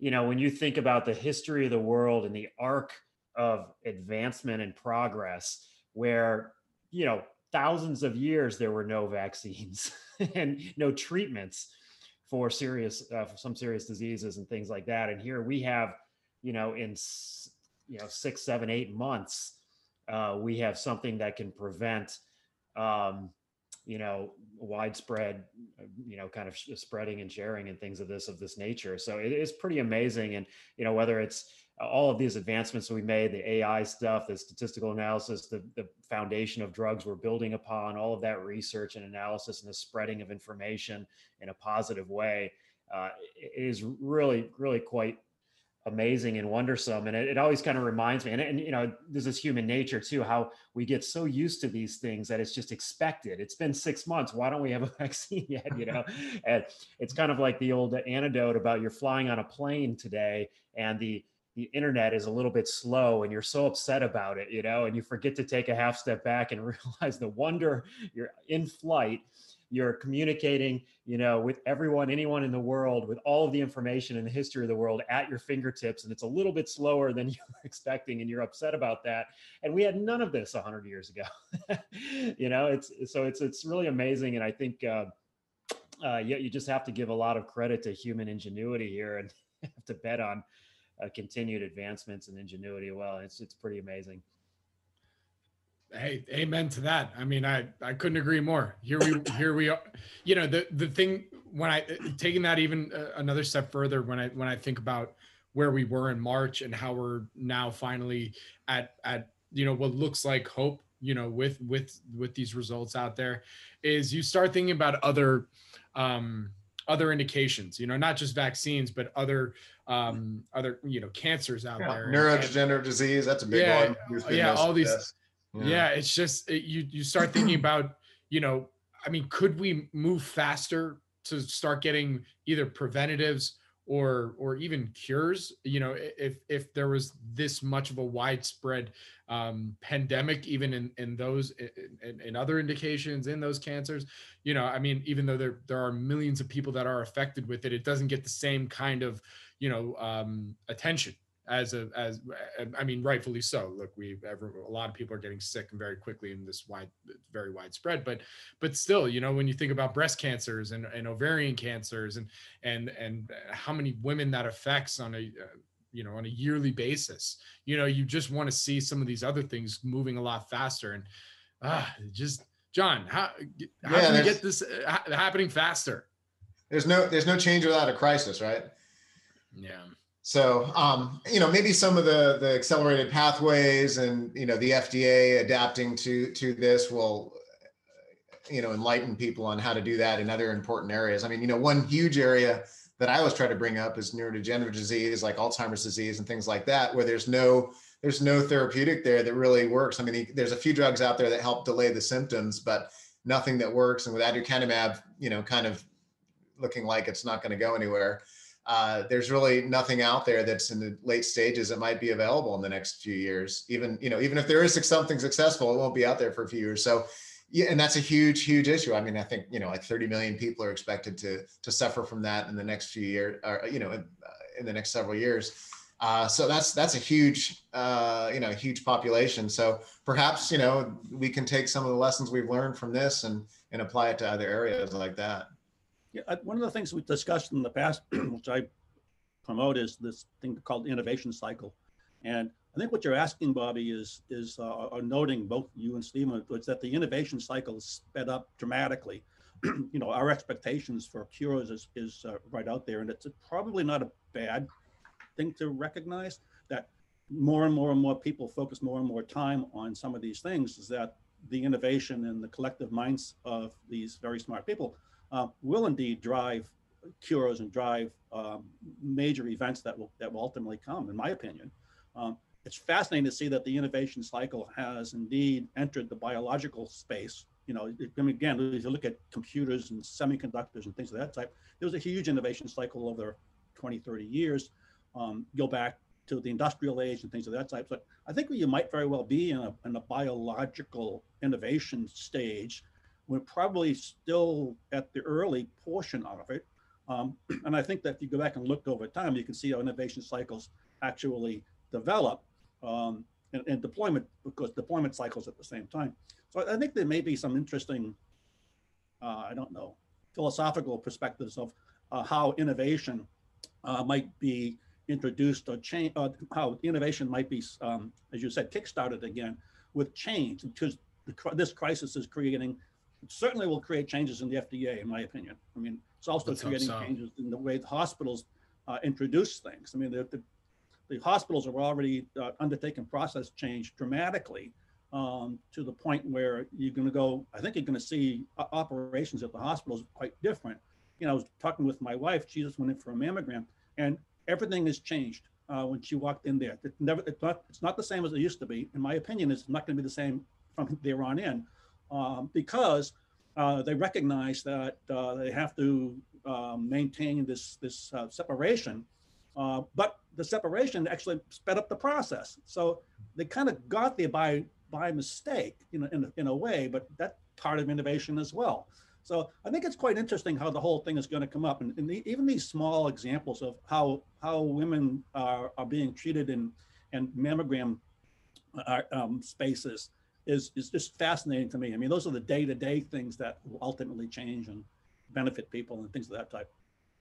you know, when you think about the history of the world and the arc of advancement and progress, where, you know, thousands of years there were no vaccines and no treatments for serious, uh, for some serious diseases and things like that. And here we have, you know, in, you know, six, seven, eight months, uh, we have something that can prevent um, you know widespread you know kind of spreading and sharing and things of this of this nature. So it is pretty amazing. And you know whether it's uh, all of these advancements we made the ai stuff the statistical analysis the, the foundation of drugs we're building upon all of that research and analysis and the spreading of information in a positive way uh, is really really quite amazing and wondersome and it, it always kind of reminds me and, and you know this is human nature too how we get so used to these things that it's just expected. It's been six months why don't we have a vaccine yet you know? And it's kind of like the old anecdote about you're flying on a plane today and the the internet is a little bit slow and you're so upset about it you know and you forget to take a half step back and realize the wonder you're in flight you're communicating you know with everyone anyone in the world with all of the information in the history of the world at your fingertips and it's a little bit slower than you were expecting and you're upset about that. And we had none of this 100 years ago. You know it's so it's it's really amazing and i think uh, uh, you, you just have to give a lot of credit to human ingenuity here and have to bet on uh, continued advancements and ingenuity. Well it's it's pretty amazing Hey, amen to that. I mean, I I couldn't agree more. Here we here we are. You know, the the thing when I taking that even uh, another step further when I when I think about where we were in March and how we're now finally at at you know what looks like hope, you know, with with with these results out there is you start thinking about other um other indications, you know, not just vaccines, but other um other, you know, cancers out yeah, there. Neurodegenerative disease, that's a big yeah, one. Yeah, all these yeah, yeah it's just it, you you start thinking about you know i mean could we move faster to start getting either preventatives or or even cures? You know if if there was this much of a widespread um, pandemic even in in those in, in other indications in those cancers you know i mean even though there there are millions of people that are affected with it it doesn't get the same kind of you know um, attention as a as I mean, rightfully so. Look, we ever a lot of people are getting sick and very quickly in this wide, very widespread. But but still, you know, when you think about breast cancers and, and ovarian cancers and and and how many women that affects on a uh, you know on a yearly basis, you know, you just want to see some of these other things moving a lot faster. And ah, just John, how how yeah, can we get this uh, happening faster? There's no there's no change without a crisis, right? Yeah So, um, you know, maybe some of the the accelerated pathways and you know the FDA adapting to to this will, you know, enlighten people on how to do that in other important areas. I mean, you know, one huge area that I always try to bring up is neurodegenerative disease, like Alzheimer's disease and things like that, where there's no there's no therapeutic there that really works. I mean, there's a few drugs out there that help delay the symptoms, but nothing that works. And with aducanumab, you know, kind of looking like it's not going to go anywhere uh, there's really nothing out there that's in the late stages that might be available in the next few years. Even you know, even if there is something successful, it won't be out there for a few years. So, yeah, and that's a huge, huge issue. I mean, I think you know, like 30 million people are expected to to suffer from that in the next few years, or you know, in, uh, in the next several years. Uh, so that's that's a huge, uh, you know, huge population. So perhaps you know we can take some of the lessons we've learned from this and and apply it to other areas like that. Yeah, one of the things we've discussed in the past, which I promote, is this thing called innovation cycle. And I think what you're asking, Bobby, is is uh, noting both you and Stephen, is that the innovation cycle is sped up dramatically. you know, our expectations for cures is is uh, right out there, and it's probably not a bad thing to recognize that more and more and more people focus more and more time on some of these things. Is that the innovation and the collective minds of these very smart people uh, will indeed drive cures and drive um, major events that will that will ultimately come, in my opinion. Um, it's fascinating to see that the innovation cycle has indeed entered the biological space. You know, I mean, again, if you look at computers and semiconductors and things of that type, there was a huge innovation cycle over 20, 30 years. Um, go back to the industrial age and things of that type. So I think you might very well be in a, in a biological innovation stage we're probably still at the early portion of it. Um, and I think that if you go back and look over time, you can see how innovation cycles actually develop um, and, and, deployment, because deployment cycles at the same time. So I think there may be some interesting, uh, I don't know, philosophical perspectives of uh, how innovation uh, might be introduced or change, uh, how innovation might be, um, as you said, kickstarted again with change, because this crisis is creating it certainly will create changes in the FDA, in my opinion. I mean, it's also Let's creating so. changes in the way the hospitals uh, introduce things. I mean, the, the, the hospitals are already uh, undertaking process change dramatically um, to the point where you're going to go, I think you're going to see uh, operations at the hospitals quite different. You know, I was talking with my wife, she just went in for a mammogram, and everything has changed uh, when she walked in there. It never, it's not, it's not the same as it used to be. In my opinion, it's not going to be the same from there on in um, because uh, they recognize that uh, they have to um, maintain this this uh, separation. Uh, but the separation actually sped up the process. So they kind of got there by by mistake, you know, in, in a way, but that part of innovation as well. So I think it's quite interesting how the whole thing is going to come up, and, and the, even these small examples of how how women are, are being treated in in mammogram uh, um, spaces is is just fascinating to me. I mean, those are the day to day things that will ultimately change and benefit people and things of that type.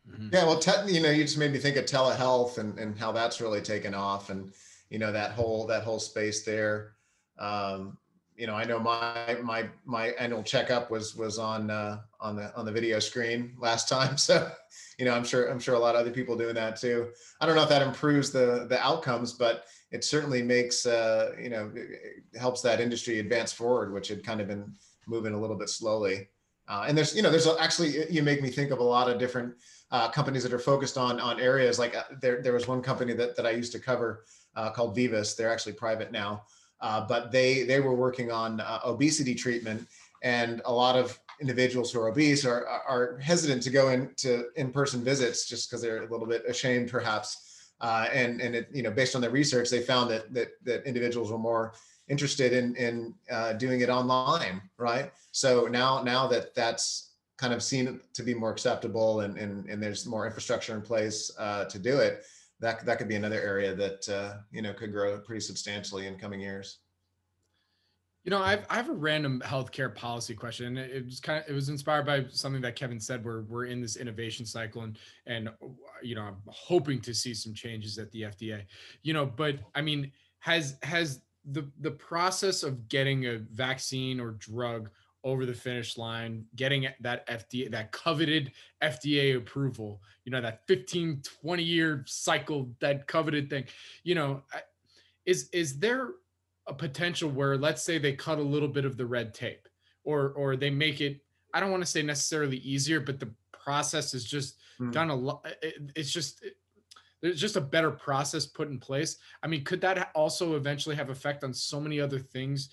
Mm-hmm. Yeah, well, te- you know, you just made me think of telehealth and and how that's really taken off, and you know that whole that whole space there. Um, you know, I know my my my annual checkup was was on uh, on the on the video screen last time, so you know, I'm sure I'm sure a lot of other people doing that too. I don't know if that improves the the outcomes, but it certainly makes uh, you know helps that industry advance forward, which had kind of been moving a little bit slowly. Uh, and there's you know there's actually you make me think of a lot of different uh, companies that are focused on on areas like uh, there there was one company that that I used to cover uh, called Vivus. They're actually private now, uh, but they they were working on obesity treatment, and a lot of individuals who are obese are are hesitant to go into in-person visits just because they're a little bit ashamed perhaps uh, and and it, you know, based on their research, they found that that that individuals were more interested in in uh, doing it online, right? So now now that that's kind of seen to be more acceptable and and, and there's more infrastructure in place uh, to do it, that that could be another area that uh, you know could grow pretty substantially in coming years. You know, I've I have a random healthcare policy question. It was kind of it was inspired by something that Kevin said. Where we're in this innovation cycle, and and you know, I'm hoping to see some changes at the FDA. You know, but I mean, has has the the process of getting a vaccine or drug over the finish line, getting that FDA, that coveted FDA approval, you know, that 15, 20 year cycle, that coveted thing, you know, is, is there a potential where let's say they cut a little bit of the red tape or, or they make it, I don't want to say necessarily easier, but the process is just mm. done a lot. It's just, it, there's just a better process put in place. I mean, could that also eventually have effect on so many other things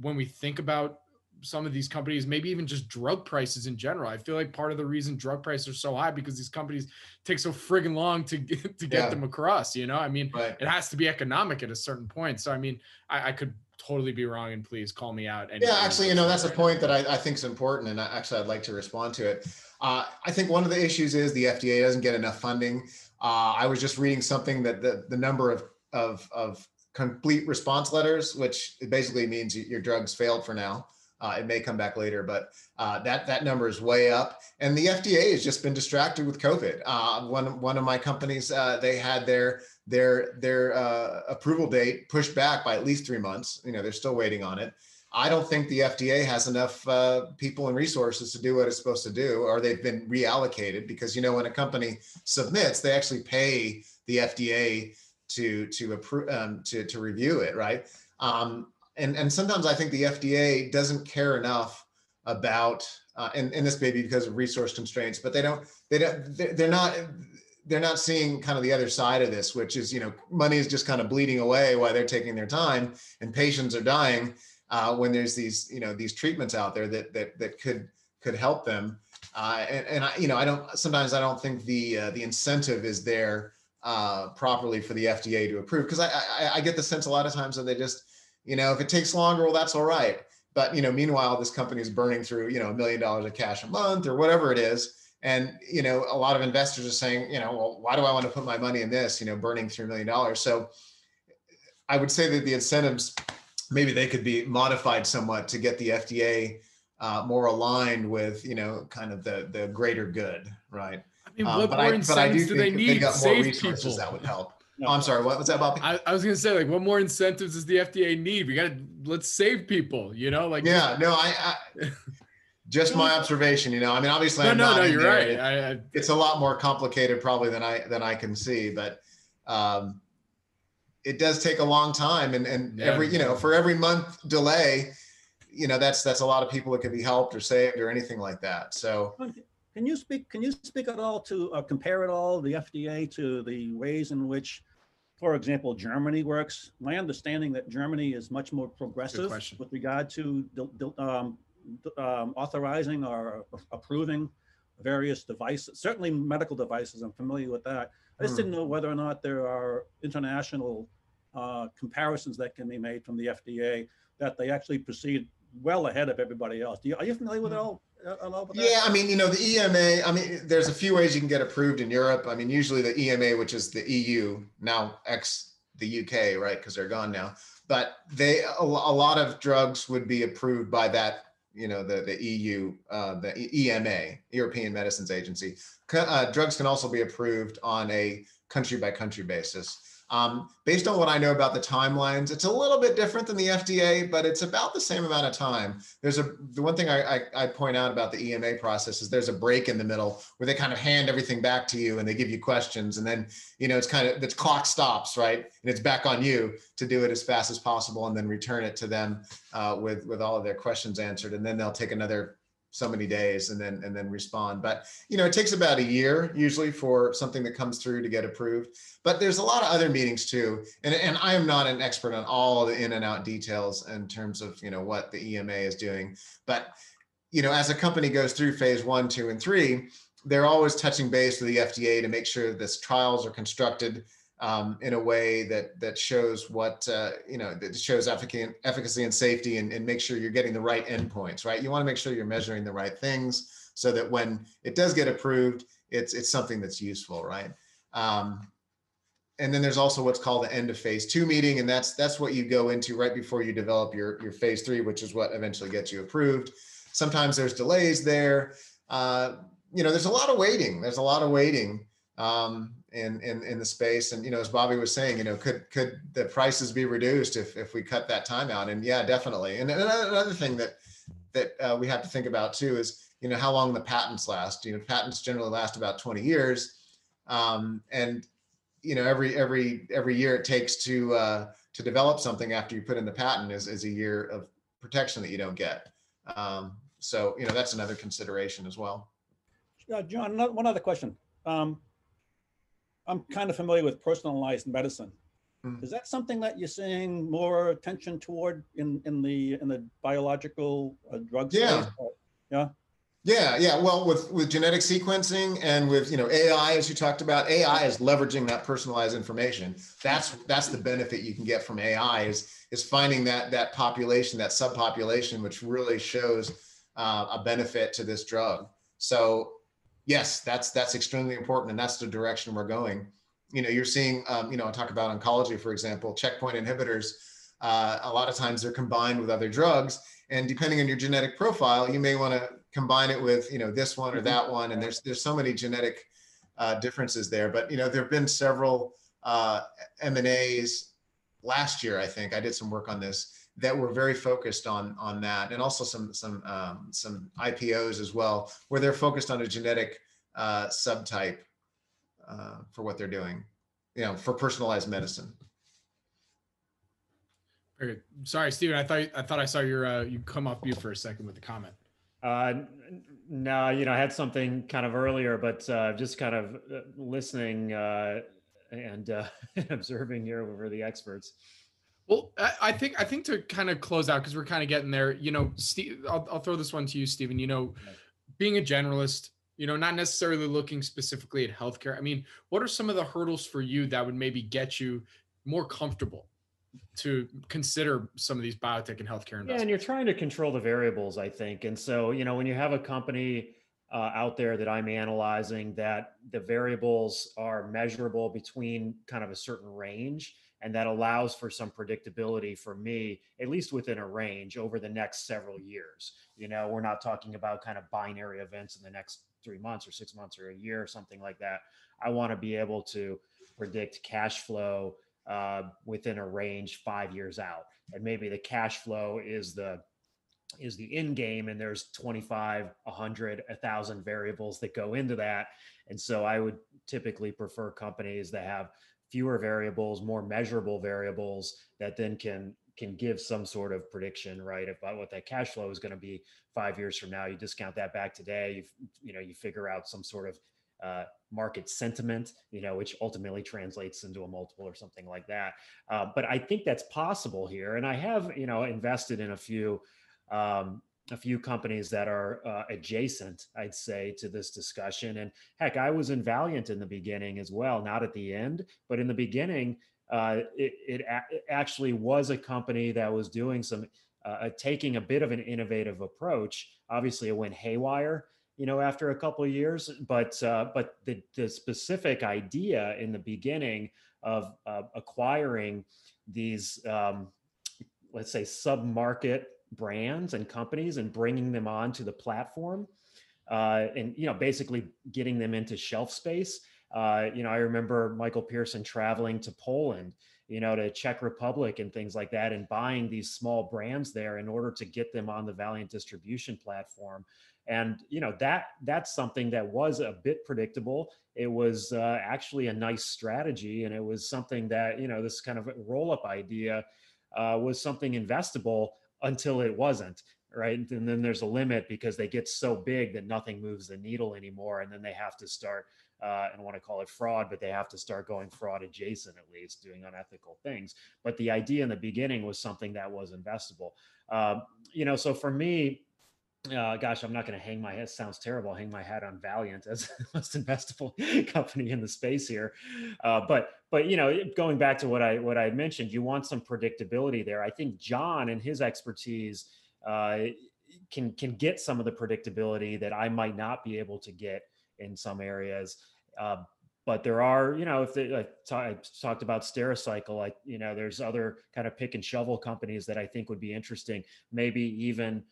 when we think about some of these companies, maybe even just drug prices in general. I feel like part of the reason drug prices are so high because these companies take so friggin' long to get, to get yeah. them across. You know, I mean, right. it has to be economic at a certain point. So I mean, I, I could totally be wrong, and please call me out. Yeah, actually, you know, that's a point that I, I think is important, and actually, I'd like to respond to it. Uh, I think one of the issues is the FDA doesn't get enough funding. Uh, I was just reading something that the, the number of, of, of complete response letters, which basically means your drugs failed for now, uh, it may come back later, but uh, that that number is way up. And the FDA has just been distracted with COVID. Uh, one one of my companies, uh, they had their their their uh, approval date pushed back by at least three months. You know, they're still waiting on it. I don't think the FDA has enough uh, people and resources to do what it's supposed to do, or they've been reallocated because you know when a company submits, they actually pay the FDA to to approve um, to to review it, right? Um, and and sometimes I think the FDA doesn't care enough about uh, and and this may be because of resource constraints, but they don't they don't they're not they're not seeing kind of the other side of this, which is you know money is just kind of bleeding away while they're taking their time, and patients are dying uh, when there's these you know these treatments out there that that that could could help them. Uh, and, and I, you know, I don't. Sometimes I don't think the uh, the incentive is there uh, properly for the FDA to approve because I, I, I get the sense a lot of times that they just you know, if it takes longer, well, that's all right. But you know, meanwhile, this company is burning through you know a million dollars of cash a month or whatever it is. And you know, a lot of investors are saying, you know, well, why do I want to put my money in this? You know, burning through a million dollars. So I would say that the incentives maybe they could be modified somewhat to get the FDA uh, more aligned with you know kind of the the greater good, right? I mean, um, what more I, incentives do they need? They got more resources people. that would help. No. Oh, I'm sorry. What was that, Bobby? I, I, was gonna say, like, what more incentives does the FDA need? We gotta let's save people. You know, like yeah, no, I, I just my observation. You know, I mean, obviously, no, I'm no, no, you're there. right. It, I, it's a lot more complicated probably than I than I can see, but um, it does take a long time, and and yeah. every you know for every month delay, you know that's that's a lot of people that could be helped or saved or anything like that. So. Can you speak? Can you speak at all to uh, compare it all the FDA to the ways in which for example, Germany works. My understanding that Germany is much more progressive with regard to um, um, authorizing or approving various devices, certainly medical devices. I'm familiar with that. I just didn't hmm. know whether or not there are international uh, comparisons that can be made from the FDA that they actually proceed well ahead of everybody else. You, are you familiar with it all? Yeah, I mean, you know, the EMA, I mean, there's a few ways you can get approved in Europe. I mean, usually the EMA, which is the EU, now ex the UK, right? Because they're gone now. But they, a, a, lot of drugs would be approved by that, you know, the, the EU, uh, the EMA, European Medicines Agency. Uh, drugs can also be approved on a country by country basis. Um, based on what I know about the timelines, it's a little bit different than the FDA, but it's about the same amount of time. There's a the one thing I, I, I, point out about the EMA process is there's a break in the middle where they kind of hand everything back to you and they give you questions, and then you know it's kind of the clock stops right, and it's back on you to do it as fast as possible, and then return it to them uh, with with all of their questions answered, and then they'll take another so many days and then and then respond. But you know it takes about a year usually for something that comes through to get approved. But there's a lot of other meetings too. And, and i am not an expert on all the in and out details in terms of you know what the ema is doing. But you know as a company goes through phase one two and three they're always touching base with the fda to make sure this trials are constructed um, in a way that that shows what uh, you know that shows efficacy, and safety, and, and make sure you're getting the right endpoints. Right, you want to make sure you're measuring the right things so that when it does get approved, it's it's something that's useful. Right. Um, and then there's also what's called the end of phase two meeting, and that's that's what you go into right before you develop your your phase three, which is what eventually gets you approved. Sometimes there's delays there. Uh, you know, there's a lot of waiting. There's a lot of waiting. Um, in, in, in the space. And, you know, as Bobby was saying, you know, could, could the prices be reduced if, if we cut that time out? And yeah, definitely. And another thing that, that uh, we have to think about too is you know how long the patents last. You know, patents generally last about 20 years, um, and you know every every every year it takes to uh, to develop something after you put in the patent is is a year of protection that you don't get. Um, so you know that's another consideration as well. Uh, John, one other question. Um, I'm kind of familiar with personalized medicine. Mm. Is that something that you're seeing more attention toward in in the in the biological uh, drug yeah. space? Yeah. Yeah, yeah. Well, with with genetic sequencing and with you know AI, as you talked about, AI is leveraging that personalized information. That's that's the benefit you can get from AI is is finding that that population, that subpopulation, which really shows uh, a benefit to this drug. So, yes, that's that's extremely important, and that's the direction we're going you know, you're seeing, um, you know, I talk about oncology, for example, checkpoint inhibitors. Uh, a lot of times they're combined with other drugs, and depending on your genetic profile, you may want to combine it with, you know, this one or mm-hmm. that one. And there's there's so many genetic uh, differences there. But you know, there have been several uh, M and A's last year. I think I did some work on this that were very focused on on that, and also some some um, some IPOs as well, where they're focused on a genetic uh, subtype uh, for what they're doing, you know, for personalized medicine. Very good. Sorry, Steven. I thought I thought I saw your uh, you come off mute for a second with the comment. Uh, no, you know, I had something kind of earlier, but uh, just kind of uh, listening uh, and uh, observing here over the experts. Well, I think I think to kind of close out because we're kind of getting there. You know, Steve, I'll, I'll throw this one to you, Stephen. You know, being a generalist, you know, not necessarily looking specifically at healthcare. I mean, what are some of the hurdles for you that would maybe get you more comfortable to consider some of these biotech and healthcare investments? Yeah, and you're trying to control the variables, I think. And so, you know, when you have a company uh, out there that I'm analyzing that the variables are measurable between kind of a certain range, and that allows for some predictability for me at least within a range over the next several years. You know we're not talking about kind of binary events in the next three months or six months or a year or something like that. I want to be able to predict cash flow uh, within a range five years out, and maybe the cash flow is the is the end game and there's 25 100 1000 variables that go into that. And so i would typically prefer companies that have fewer variables more measurable variables that then can can give some sort of prediction, right, about what that cash flow is going to be five years from now. You discount that back today. You you know you figure out some sort of uh, market sentiment, you know, which ultimately translates into a multiple or something like that. Uh, but I think that's possible here, and I have you know invested in a few. Um, a few companies that are uh, adjacent, I'd say, to this discussion. And heck, I was in Valeant in the beginning as well, not at the end, but in the beginning, uh, it, it, a- actually was a company that was doing some uh, taking a bit of an innovative approach. Obviously, it went haywire, you know, after a couple of years. But uh, but the, the specific idea in the beginning of acquiring these, um, let's say, sub-market brands and companies and bringing them onto the platform, uh, and you know, basically getting them into shelf space uh, you know, I remember Michael Pearson traveling to Poland, you know, to Czech Republic and things like that, and buying these small brands there in order to get them on the Valeant distribution platform. And you know that that's something that was a bit predictable. It was uh, actually a nice strategy, and it was something that you know this kind of roll up idea uh, was something investable until it wasn't right and then there's a limit because they get so big that nothing moves the needle anymore and then they have to start uh, I don't want to call it fraud, but they have to start going fraud adjacent at least, doing unethical things. But the idea in the beginning was something that was investable. Um, you know, so for me, uh, gosh, I'm not going to hang my head. Sounds terrible. Hang my hat on Valeant as most investable company in the space here. Uh, but but you know, going back to what I what I mentioned, you want some predictability there. I think John and his expertise uh, can can get some of the predictability that I might not be able to get in some areas. Uh, but there are, you know, if they, I, t- I talked about Stericycle, like, you know, there's other kind of pick and shovel companies that I think would be interesting. Maybe even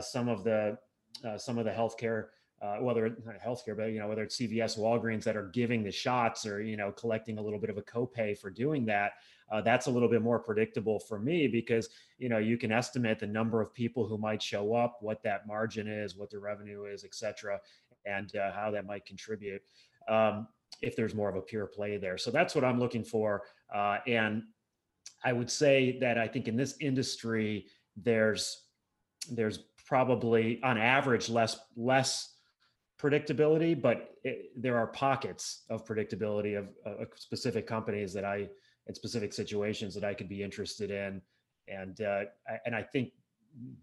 some of the uh, some of the healthcare uh, whether it's healthcare, but you know whether it's CVS, Walgreens that are giving the shots or you know collecting a little bit of a copay for doing that. Uh, that's a little bit more predictable for me because you know you can estimate the number of people who might show up, what that margin is, what the revenue is, et cetera, and uh, how that might contribute. Um, if there's more of a pure play there, so that's what I'm looking for. Uh, and I would say that I think in this industry there's there's probably on average less less predictability, but it, there are pockets of predictability of uh, specific companies that I, in specific situations that I could be interested in, and uh, I, and I think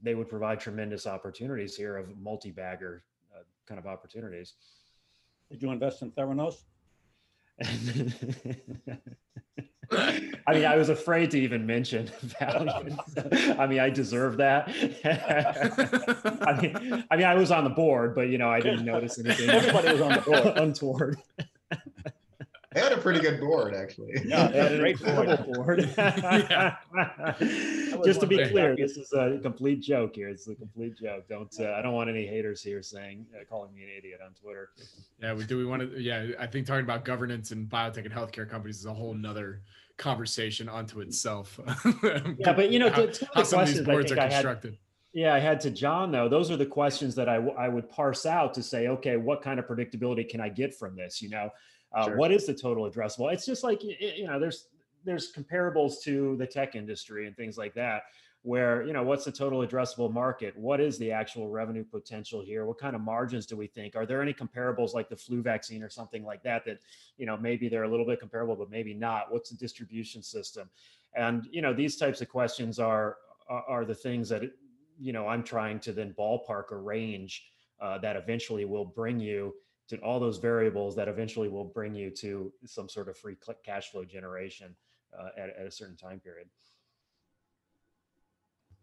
they would provide tremendous opportunities here of multi-bagger uh, kind of opportunities. Did you invest in Theranos? I mean, I was afraid to even mention Valeant. I mean, I deserve that. I mean, I mean, I was on the board, but you know, I didn't notice anything. Everybody was on the board. untoward. They had a pretty good board, actually. Yeah, they a great incredible board. Just to be clear, this is a complete joke here. It's a complete joke. Don't uh, I don't want any haters here saying uh, calling me an idiot on Twitter. Yeah, we do. We want to. Yeah, I think talking about governance and biotech and healthcare companies is a whole nother conversation onto itself. yeah, but you know, how, to, how some of these boards are constructed. Had, yeah, I had to John though. Those are the questions that I, w- I would parse out to say, okay, what kind of predictability can I get from this? You know, uh, sure. what is the total addressable? It's just like you know, there's there's comparables to the tech industry and things like that where you know what's the total addressable market? What is the actual revenue potential here? What kind of margins do we think? Are there any comparables like the flu vaccine or something like that that you know maybe they're a little bit comparable but maybe not? What's the distribution system? And you know these types of questions are are the things that you know i'm trying to then ballpark a range uh, that eventually will bring you to all those variables that eventually will bring you to some sort of free cash flow generation uh, at, at a certain time period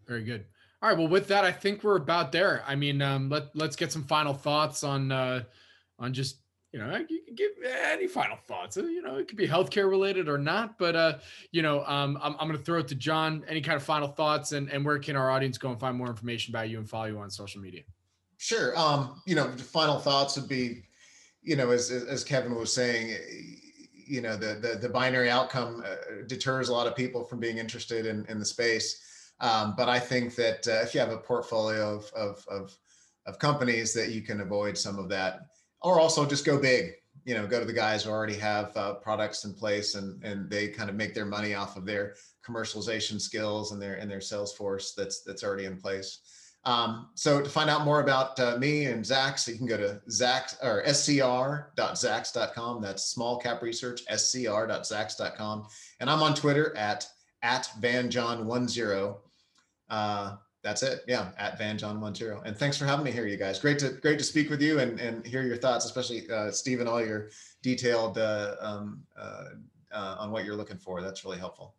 very good. All right. Well, with that, I think we're about there. I mean, um, let let's get some final thoughts on uh, on just you know you can give any final thoughts. You know, it could be healthcare related or not, but uh, you know, um, I'm I'm going to throw it to John. Any kind of final thoughts, and and where can our audience go and find more information about you and follow you on social media? Sure. Um, you know, the final thoughts would be, you know, as as Kevin was saying, you know, the the, the binary outcome uh, deters a lot of people from being interested in in the space. Um, but I think that uh, if you have a portfolio of, of, of, of, companies that you can avoid some of that, or also just go big, you know, go to the guys who already have uh, products in place and, and they kind of make their money off of their commercialization skills and their, and their sales force that's, that's already in place. Um, so to find out more about uh, me and Zacks, you can go to Zacks or scr.zacks.com. That's small cap research, scr.zacks.com. And I'm on Twitter at, at vanjohn10 uh, that's it. Yeah, at Van John Montero. And thanks for having me here, you guys. Great to great to speak with you and and hear your thoughts, especially uh, Stephen, all your detailed uh, um, uh, uh, on what you're looking for. That's really helpful.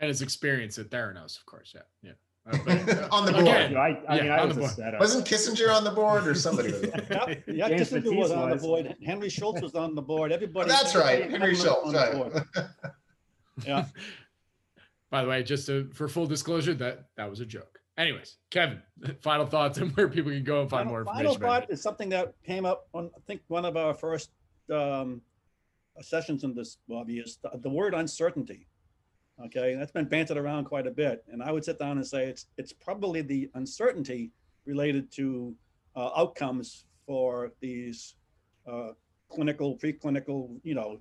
And his experience at Theranos, of course. Yeah, yeah. Uh, uh, on the board. Again, I, I yeah, mean, I was Wasn't Kissinger on the board or somebody was on yeah, yeah Kissinger was on the board. Henry Schultz was on the board. Everybody. Oh, that's right. Henry Schultz. Right. yeah. By the way, just to, for full disclosure, that that was a joke. Anyways, Kevin, final thoughts and where people can go and find final, more information. Final thought is something that came up on I think one of our first um, sessions in this Bobby is the, the word uncertainty. Okay, that's been bantered around quite a bit, and I would sit down and say it's it's probably the uncertainty related to uh, outcomes for these uh, clinical, preclinical, you know,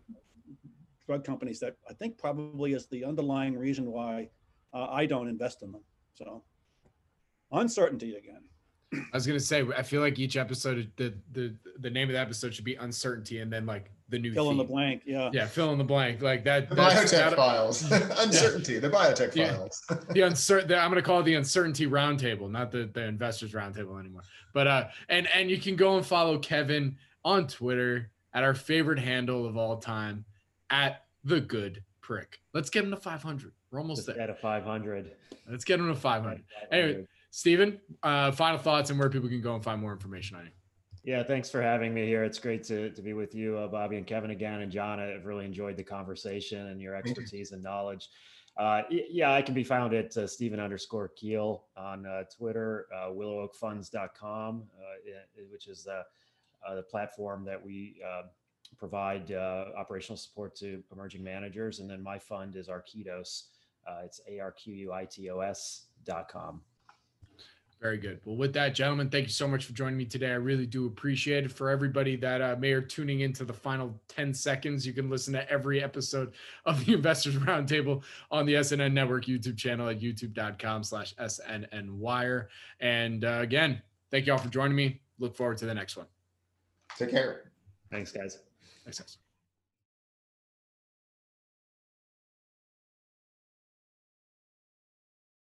drug companies that I think probably is the underlying reason why uh, I don't invest in them. So uncertainty again. I was gonna say, I feel like each episode, the the the name of the episode should be uncertainty, and then like the new fill theme. in the blank. Yeah, yeah, fill in the blank like that. The biotech that, files, uncertainty. Yeah. The biotech yeah. files. the uncertain. I'm gonna call it the uncertainty roundtable, not the the investors roundtable anymore. But uh, and and you can go and follow Kevin on Twitter at our favorite handle of all time at the good prick. Let's get him to 500. We're almost Let's there. At a 500. Let's get him to 500. Anyway, Stephen, uh, final thoughts and where people can go and find more information on you. Yeah, thanks for having me here. It's great to, to be with you, uh, Bobby and Kevin again, and John. I've really enjoyed the conversation and your expertise and knowledge. Uh, yeah, I can be found at uh, Stephen underscore Kiel on uh, Twitter, uh, willowoakfunds.com, uh, which is the, uh, the platform that we uh, provide uh, operational support to emerging managers. And then my fund is Arquitos. Uh, it's A-R-Q-U-I-T-O-S dot com. Very good. Well, with that, gentlemen, thank you so much for joining me today. I really do appreciate it. For everybody that uh, may are tuning into the final 10 seconds, you can listen to every episode of the Investors Roundtable on the SNN Network YouTube channel at youtube.com slash SNN Wire. And uh, again, thank you all for joining me. Look forward to the next one. Take care. Thanks, guys. Thanks, guys.